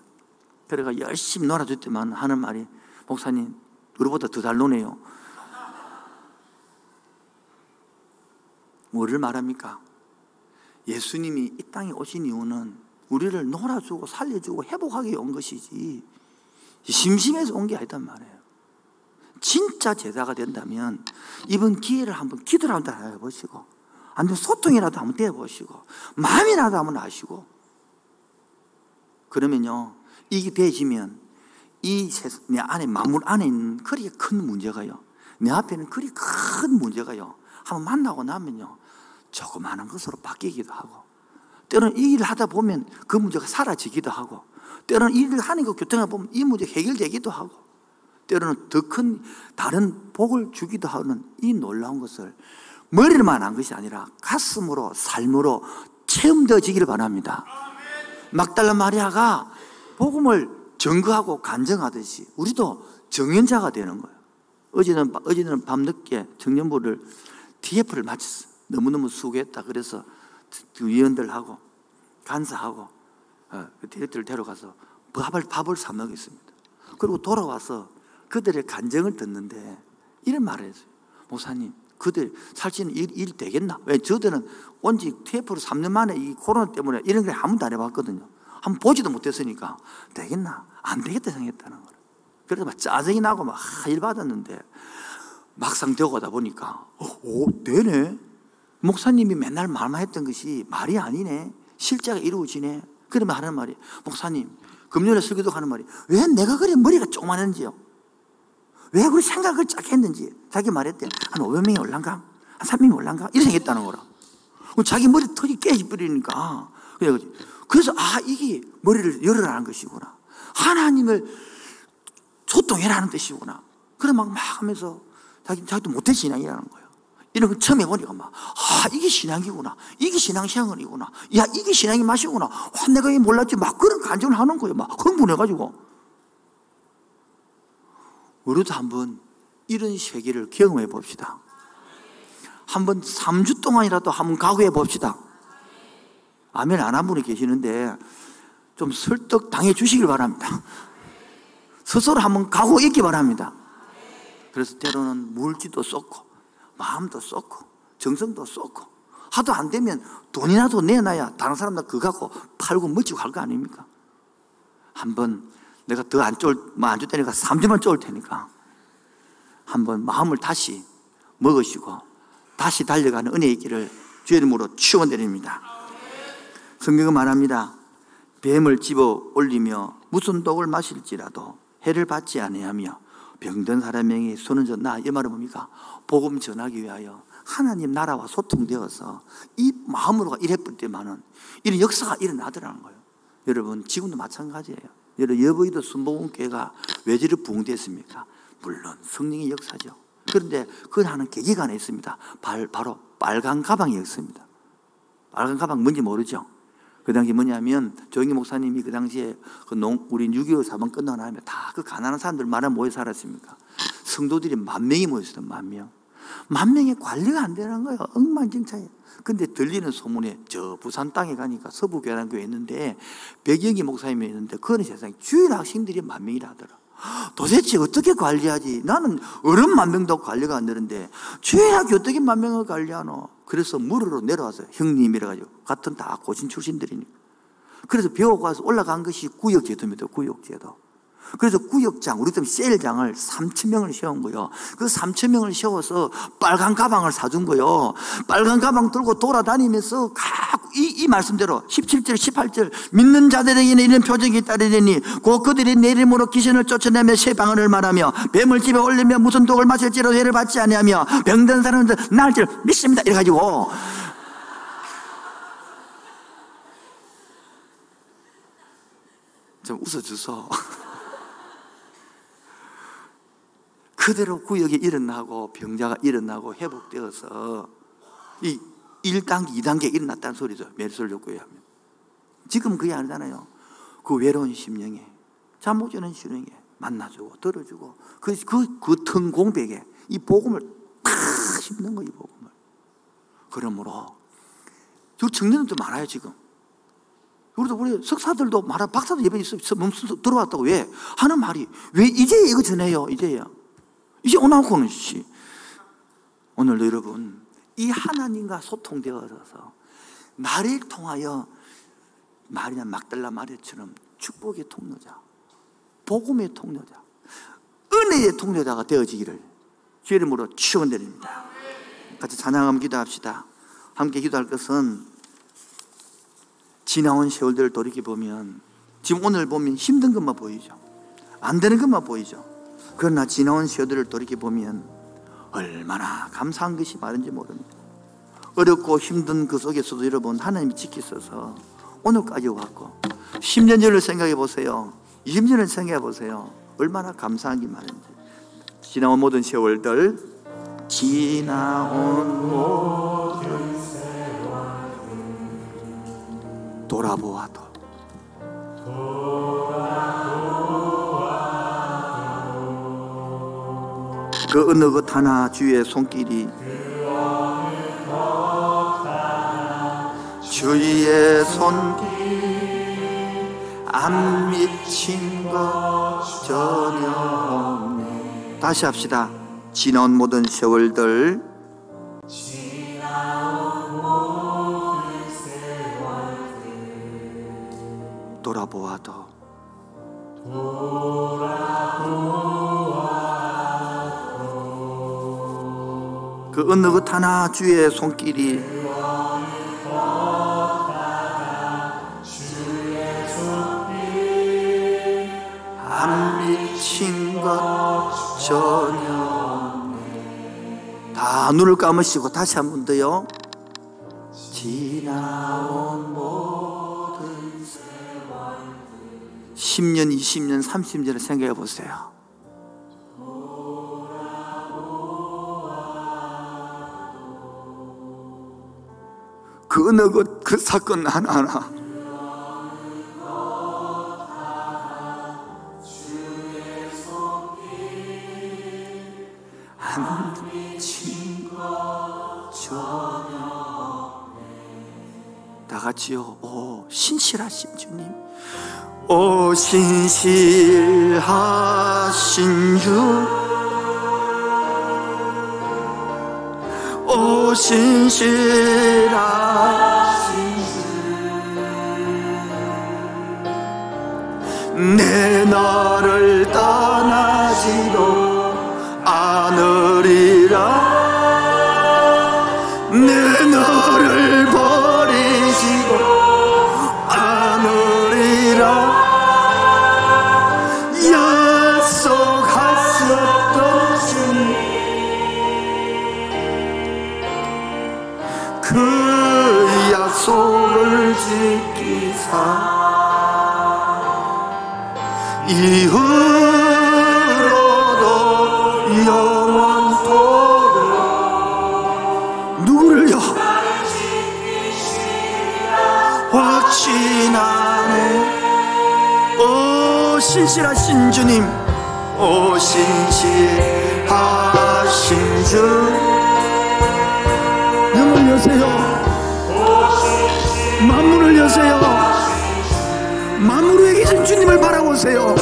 그래가 열심히 놀아줬더만 하는 말이 목사님 우리보다 더 잘 노네요. 뭐를 말합니까? 예수님이 이 땅에 오신 이유는 우리를 놀아주고 살려주고 회복하게 온 것이지 심심해서 온 게 아니단 말이에요. 진짜 제자가 된다면 이번 기회를 한번 기도를 한번 해보시고 안 되면 소통이라도 한번 대보시고 마음이라도 한번 아시고. 그러면요 이게 되시면 이 내 안에 만물 안에 있는 그리 큰 문제가요 내 앞에는 그리 큰 문제가요 한번 만나고 나면요 조그마한 것으로 바뀌기도 하고 때로는 이 일을 하다 보면 그 문제가 사라지기도 하고 때로는 이 일을 하는 거 교통하다 보면 이 문제 해결되기도 하고 때로는 더 큰 다른 복을 주기도 하는 이 놀라운 것을 머리로만 한 것이 아니라 가슴으로 삶으로 체험되어지기를 바랍니다. 막달라 마리아가 복음을 증거하고 간증하듯이 우리도 정연자가 되는 거예요. 어제는 어제는 밤늦게 청년부를 TF를 마쳤어. 너무너무 수고했다. 그래서 그 위원들하고 간사하고 어, 그 디렉터를 데려가서 밥을 밥을 사 먹였습니다. 그리고 돌아와서 그들의 간증을 듣는데 이런 말을 했어요. 목사님, 그들 살찌는 일, 일 되겠나? 왜 저들은 온지 TF로 3년 만에 이 코로나 때문에 이런 걸 아무도 안 해봤거든요. 한번 보지도 못했으니까 되겠나? 안 되겠다 생각했다는 거예요. 그래서 막 짜증이 나고 막 일 받았는데 막상 되고 가다 보니까 어, 오, 되네. 목사님이 맨날 말만 했던 것이 말이 아니네. 실제가 이루어지네. 그러면 하는 말이 목사님 금요일에 설교도 하는 말이 왜 내가 그래 머리가 조그마한지요? 왜 그렇게 생각을 짝 했는지 자기 말했대. 한 500명이 올란가? 한 300명이 올란가? 이렇게 생겼다는 거라. 자기 머리 턱이 깨져버리니까. 그래서, 아, 이게 머리를 열어라는 것이구나. 하나님을 소통해라는 뜻이구나. 그래 막, 막 하면서 자기, 자기도 못해 신앙이라는 거예요. 이런 거 처음 해보니까 막, 아, 이게 신앙이구나. 이게 신앙 생활이구나. 야, 이게 신앙의 맛이구나. 와, 내가 이 몰랐지. 막 그런 간증을 하는 거예요. 막 흥분해가지고. 우리도 한번 이런 세계를 경험해 봅시다. 한번 3주 동안이라도 한번 각오해 봅시다. 아멘 안 한 분이 계시는데 좀 설득 당해 주시길 바랍니다. 스스로 한번 각오 있기 바랍니다. 그래서 때로는 물질도 쏟고 마음도 쏟고 정성도 쏟고 하도 안 되면 돈이라도 내놔야 다른 사람들 그거 갖고 팔고 멋지고 할 거 아닙니까? 한번 내가 더 안 쫄, 뭐안줄 테니까 3주만 쫄 테니까 한번 마음을 다시 먹으시고 다시 달려가는 은혜의 길을 주의 이름으로 축원드립니다. 성경은 말합니다. 뱀을 집어 올리며 무슨 독을 마실지라도 해를 받지 아니하며 병든 사람에게 손을 졌나 이 말은 뭡니까? 복음 전하기 위하여 하나님 나라와 소통되어서 이 마음으로 일했을 때만은 이런 역사가 일어나더라는 거예요. 여러분 지금도 마찬가지예요. 여러분 여보이도 순복음교회가 외지를 부흥됐습니까? 물론 성령의 역사죠. 그런데 그 하는 계기가 하나 있습니다. 발, 바로 빨간 가방이었습니다. 빨간 가방 뭔지 모르죠? 그 당시 뭐냐면 조영기 목사님이 그 당시에 그 농, 우리 6.25 사번 끝나고 나면 다 그 가난한 사람들 많아 모여 살았습니까? 성도들이 만 명이 모였어요, 만 명. 만 명의 관리가 안 되는 거예요. 엉망진창이에요. 근데 들리는 소문에 저 부산 땅에 가니까 서부교단교회 있는데 백영기 목사님이 있는데 그런 세상에 주일 학생들이 만 명이라 하더라. 도대체 어떻게 관리하지? 나는 어른 만 명도 관리가 안 되는데 주일 학교 어떻게 만 명을 관리하노? 그래서 무르로 내려와서 형님이라 가지고 같은 다 고신 출신들이니까. 그래서 와서 올라간 것이 구역제도입니다. 구역제도. 그래서 구역장, 우리 때 셀장을 3천 명을 세운 거예요. 그 3천 명을 세워서 빨간 가방을 사준 거예요. 빨간 가방 들고 돌아다니면서 이, 이 말씀대로 17절, 18절 믿는 자들에게는 이런 표적이 따르리니 곧 그들이 내 이름으로 귀신을 쫓아내며 새 방언을 말하며 뱀을 집에 올리며 무슨 독을 마실지라도 해를 받지 아니하며 병든 사람들 날줄 믿습니다. 이래가지고 좀 웃어주소. 그대로 구역이 일어나고 병자가 일어나고 회복되어서 이 1단계, 2단계 일어났다는 소리죠. 메르솔교회 하면. 지금 그게 아니잖아요. 그 외로운 심령에, 잠 못 자는 심령에 만나주고, 들어주고, 그, 그, 그腾공백에 이 복음을 탁 심는 거, 이 복음을. 그러므로, 저 청년들도 많아요, 지금. 우리도 우리 석사들도 많아, 박사도 예배 있어, 들어왔다고. 왜? 하는 말이, 왜 이제 이거 전해요, 이제야. 이제 오나고는 씨. 오늘도 여러분 이 하나님과 소통되어서 나를 통하여 마리아 막달라 마리아처럼 축복의 통로자, 복음의 통로자, 은혜의 통로자가 되어지기를 주 이름으로 축원드립니다. 같이 찬양하면 기도합시다. 함께 기도할 것은 지나온 세월들을 돌이켜 보면 지금 오늘 보면 힘든 것만 보이죠. 안 되는 것만 보이죠. 그러나 지나온 세월들을 돌이켜보면 얼마나 감사한 것이 많은지 모릅니다. 어렵고 힘든 그 속에서도 여러분 하나님이 지키셔서 오늘까지 왔고 10년 전을 생각해 보세요. 20년을 생각해 보세요. 얼마나 감사한 게 많은지. 지나온 모든 세월들 지나온 모든 세월들 돌아보아도 그 어느 것 하나 주의 손길이 주의 손길 안 미친 것 전혀 없네. 다시 합시다. 지나온 모든 세월들. 돌아보아도 그것 하나 주의 손길이 안 미친 것 전혀 다 눈을 감으시고 다시 한 번 더요. 지나온 모든 세월 10년, 20년, 30년을 생각해 보세요 그 어느 것, 그 사건 하나하나. 다 같이요. 오 신실하신 주님. 오 신실하신 주. 오 신실하신 내 너를 떠나지도 않으리라. 내 너를 버리지도 않으리라. 약속하셨던 주님 그 약속을 지키사 이후로도 영원토록 누구를요? 확신하네. 오 신실하신 주님. 오 신실하신 주. 눈을 여세요. 만문을 여세요. 계신 주님을 바라보세요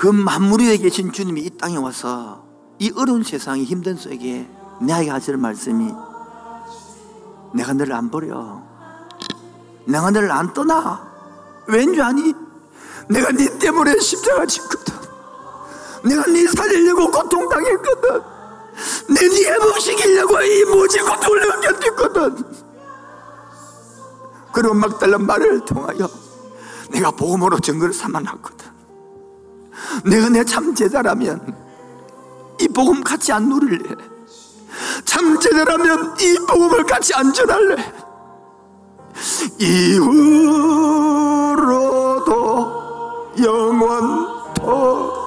그 만물 위에 계신 주님이 이 땅에 와서 이 어려운 세상이 힘든 속에 내게 하실 말씀이 내가 너를 안 버려. 내가 너를 안 떠나. 왠줄 아니? 내가 네 때문에 십자가 짓거든. 내가 네 살리려고 고통당했거든. 내네 회복시키려고 이 모진 고통을 견뎠거든. 그리고 막달라 말을 통하여 내가 복음으로 증거를 삼아놨거든 내가 내 참 제자라면 이 복음 같이 안 누릴래? 참 제자라면 이 복음을 같이 안 전할래? 이후로도 영원토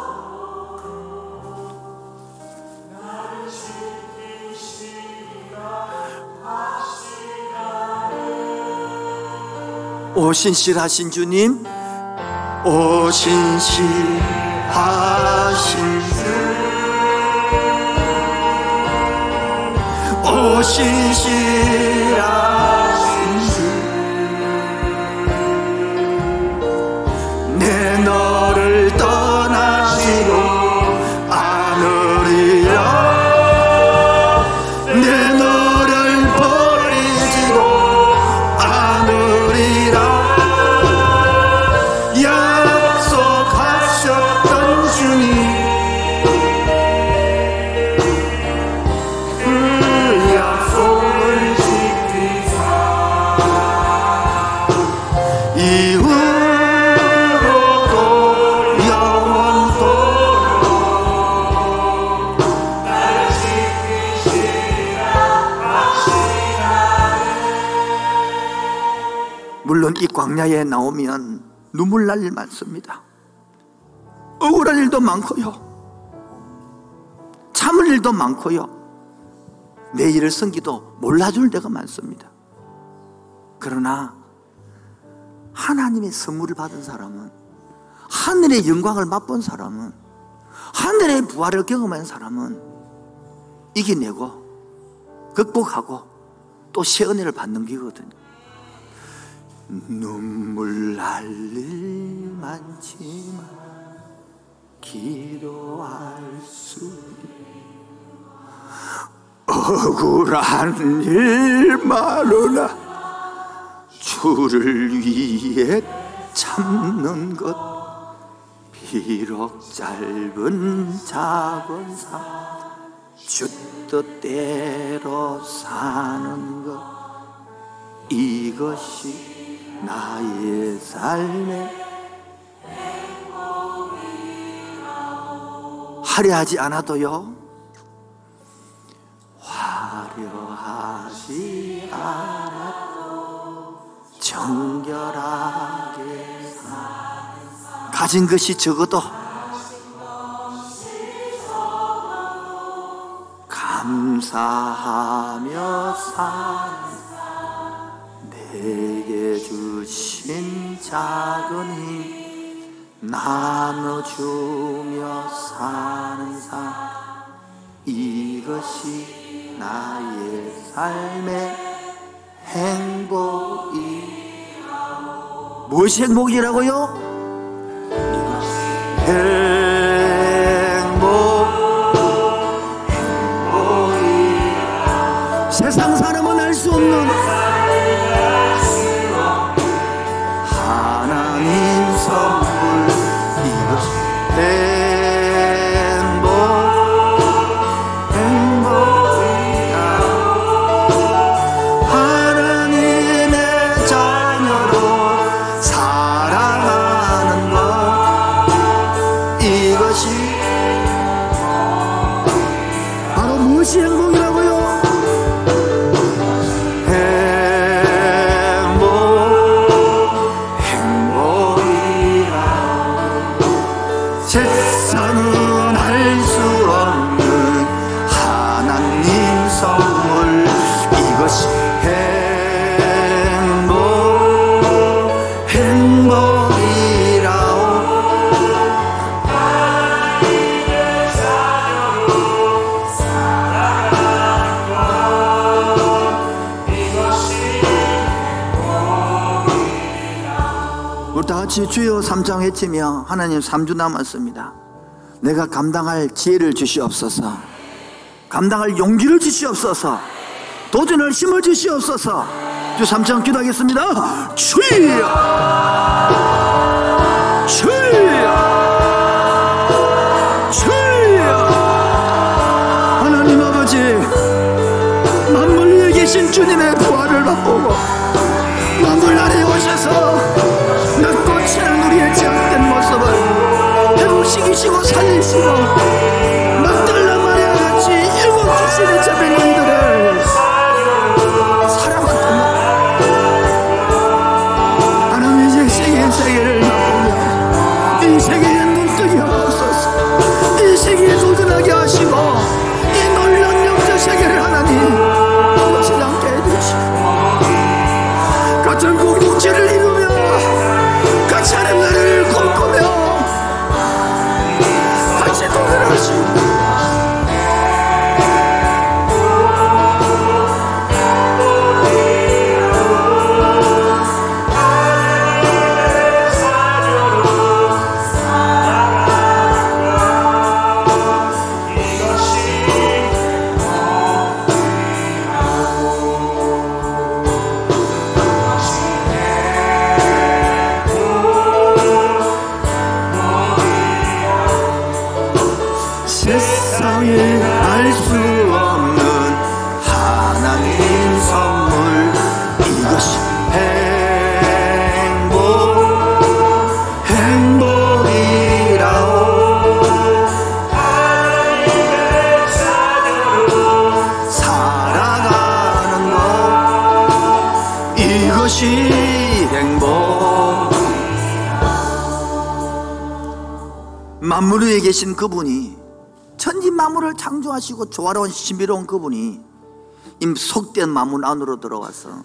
오 신실하신 주님 오 신실하신 주 오 신실하 물론 이 광야에 나오면 눈물 날 일 많습니다. 억울한 일도 많고요. 참을 일도 많고요. 내 일을 쓴기도 몰라줄 때가 많습니다. 그러나 하나님의 선물을 받은 사람은 하늘의 영광을 맛본 사람은 하늘의 부활을 경험한 사람은 이겨내고 극복하고 또 새 은혜를 받는 기거든요. 눈물 날일 많지만 기도할 수 억울한 일 많으나 주를 위해 참는 것. 비록 짧은 작은 삶주 뜻대로 사는 것. 이것이 나의 삶의 화려하지 않아도요 화려하지 않아도 정결하게 가진 것이 적어도 감사하며 사 내게 주신 작은 힘 나눠주며 사는 삶 이것이 나의 삶의 행복이 무엇이 행복이라고요? 다 같이 주여 삼장 외치며 하나님 삼주 남았습니다. 내가 감당할 지혜를 주시옵소서. 감당할 용기를 주시옵소서. 도전할 힘을 주시옵소서. 주 삼장 기도하겠습니다. 주여! 주여! 주여! 하나님 아버지 만물 위에 계신 주님의 부활을 맛보고 회복시키시고 살리시고 계신 그분이 천지 만물을 창조하시고 조화로운 신비로운 그분이 이 속된 만물 안으로 들어와서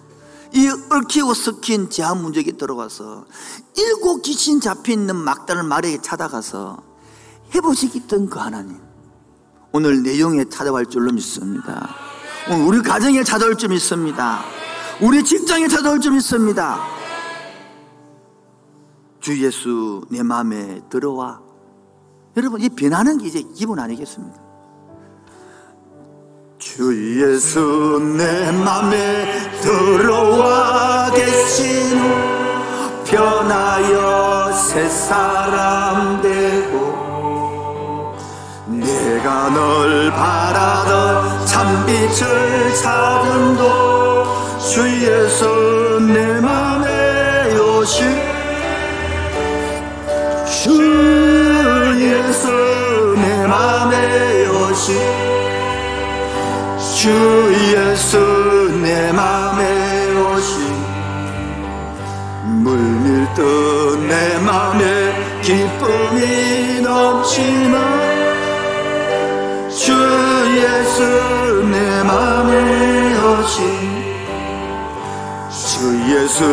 이 얽히고 섞인 제한 문제에 들어가서 일곱 귀신 잡혀 있는 막다른 마리에게 찾아가서 해보시겠던 그 하나님 오늘 내용에 찾아갈 줄로 믿습니다. 오늘 우리 가정에 찾아올 줄 믿습니다. 우리 직장에 찾아올 줄 믿습니다. 주 예수 내 마음에 들어와 여러분 이 변하는 게 이제 기본 아니겠습니까? 주 예수 내 맘에 들어와 계신 후 변하여 새 사람 되고 내가 널 바라던 참빛을 찾은 도주 예수 내 맘에 오신 오신 주 예수 내 맘에 오신 물밀듯 내 맘에 기쁨이 넘치는 주 예수 내 맘에 오신 주 예수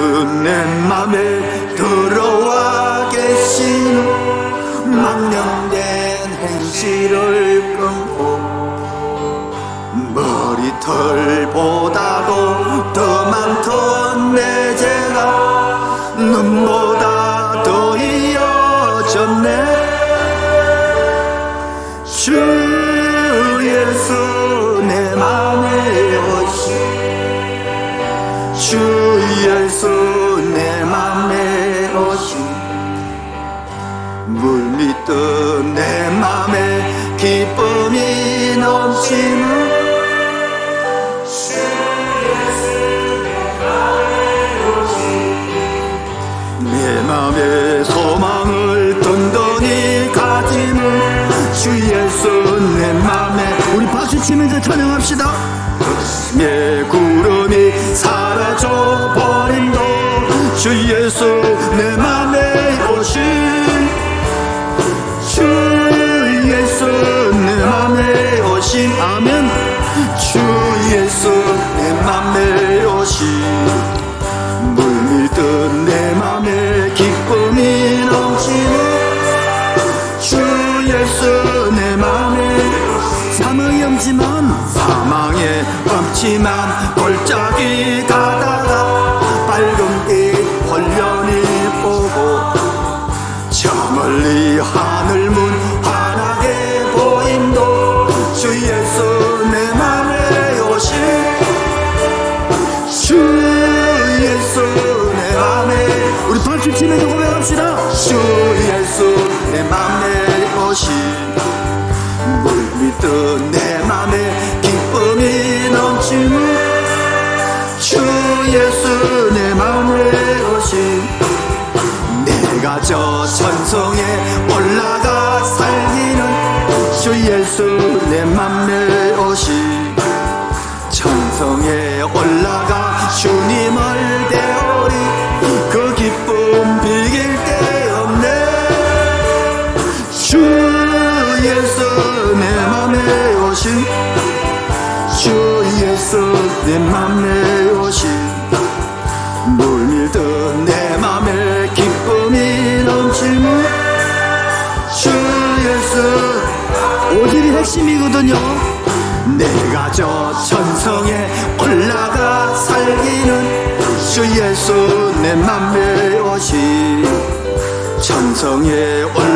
내 맘에 들어와 계신 망령된 행실을 털보다도 더 많던 내 죄가 눈보 우리 박수 치면서 찬 엄지만 골짜기 가다가 밝은빛 홀연히 보고 저 멀리 하늘 문 환하게 보임도 주 예수 내 맘에 오신 주 예수 내 맘에 우리 박수 치면서 고백합시다. 주 예수 내 맘에 오신 물밑듯 예수 내 맘에 오신 천성에 올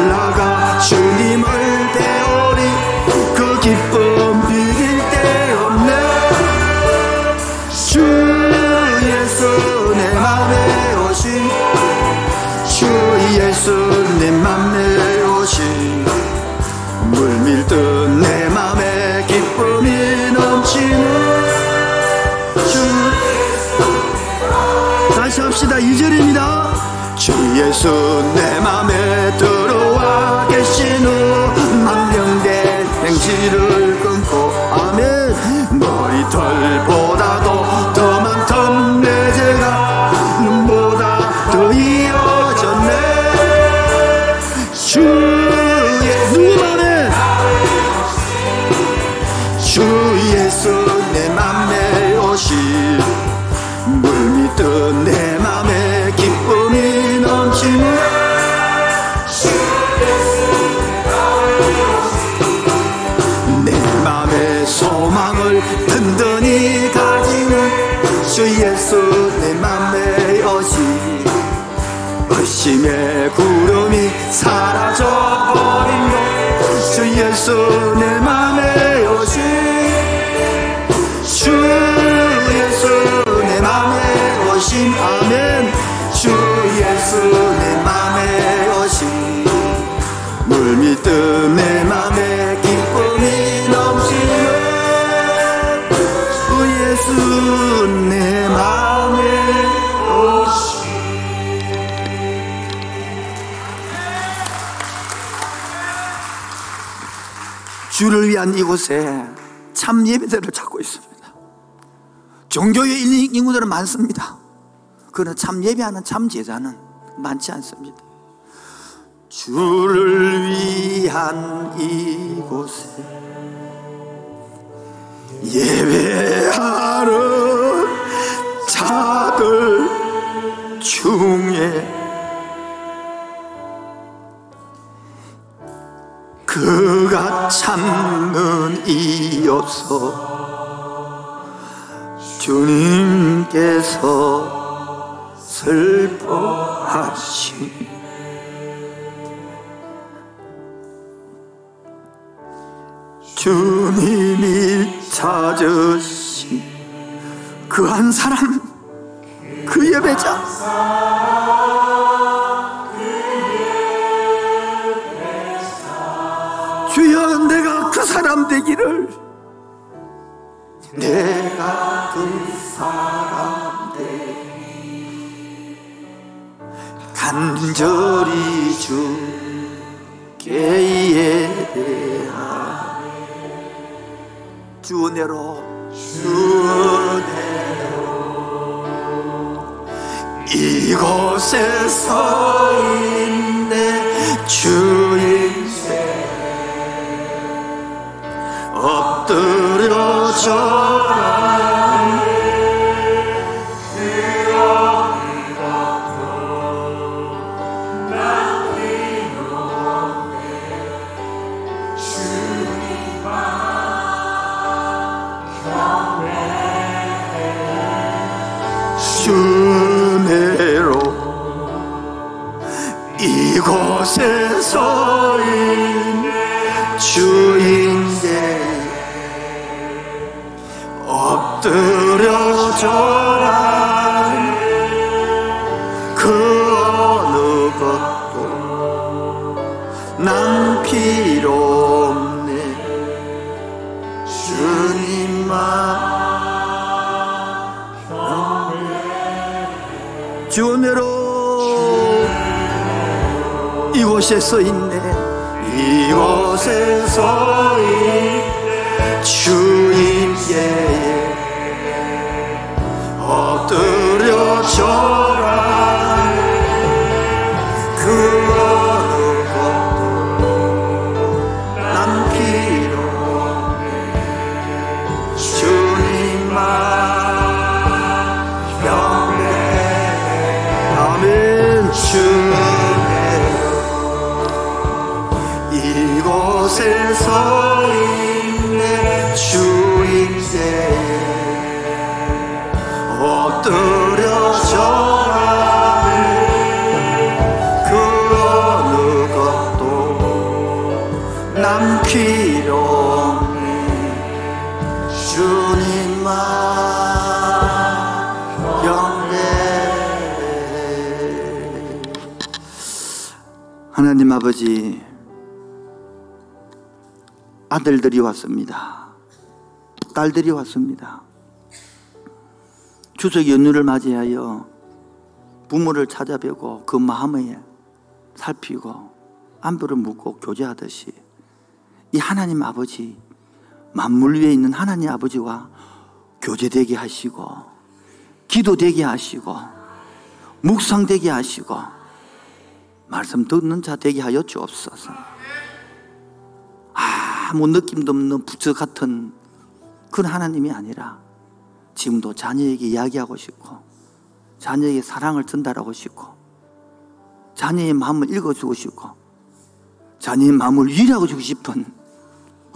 구름이 사라져버린 주 예수 내 맘에 위한 이곳에 참 예배들을 찾고 있습니다. 종교의 인- 인구들은 많습니다. 그러나 참 예배하는 참 제자는 많지 않습니다. 주를 위한 이곳에 예배하는 자들 중에 그가 참는 이없어 주님께서 슬퍼하신 주님이 찾으신 그 한 사람 그 예배자 주여 내가 그 사람 되기를. 내가 그 사람 되기 간절히 주께 예배하 주 은혜로 주 은혜로. 이곳에 서 있네. 주 엎 엎드려져라 그 어느 것도 난 필요 없네. 주님만 주내로 이곳에 서 있네. 이곳에 서 있네. 주인께 your 하나님 아버지 아들들이 왔습니다. 딸들이 왔습니다. 추석 연휴를 맞이하여 부모를 찾아뵈고 그 마음에 살피고 안부를 묻고 교제하듯이 이 하나님 아버지 만물 위에 있는 하나님 아버지와 교제되게 하시고 기도되게 하시고 묵상되게 하시고 말씀 듣는 자 되게 하여 주옵소서. 아무 느낌도 없는 부처 같은 그런 하나님이 아니라 지금도 자녀에게 이야기하고 싶고 자녀에게 사랑을 전달하고 싶고 자녀의 마음을 읽어주고 싶고 자녀의 마음을 위로하고 주고 싶은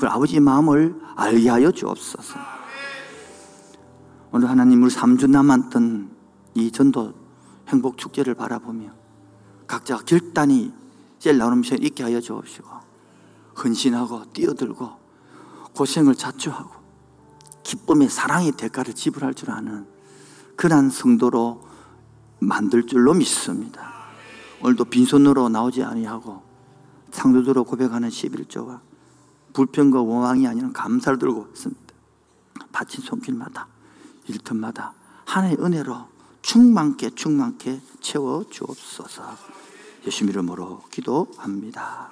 그 아버지의 마음을 알게 하여 주옵소서 오늘 하나님 우리 3주 남았던 이 전도 행복 축제를 바라보며 각자 결단이 제일 나오는 미션 있게 하여 주옵시고 헌신하고 뛰어들고 고생을 자초하고 기쁨의 사랑의 대가를 지불할 줄 아는 그러한 성도로 만들 줄로 믿습니다. 오늘도 빈손으로 나오지 아니하고 상도도로 고백하는 11조와 불평과 원망이 아니라 감사를 들고 있습니다. 바친 손길마다 일터마다 하나의 은혜로 충만케 충만케 채워 주옵소서. 예수 이름으로 기도합니다.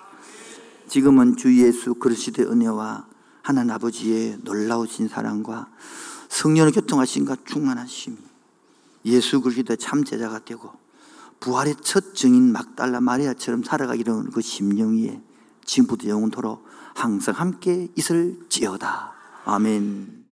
지금은 주 예수 그리스도의 은혜와 하나님 아버지의 놀라우신 사랑과 성령의 교통하심과 충만하심이 예수 그리스도의 참 제자가 되고 부활의 첫 증인 막달라 마리아처럼 살아가기를 그 심령 위에 지금부터 영원토록 항상 함께 있을지어다. 아멘.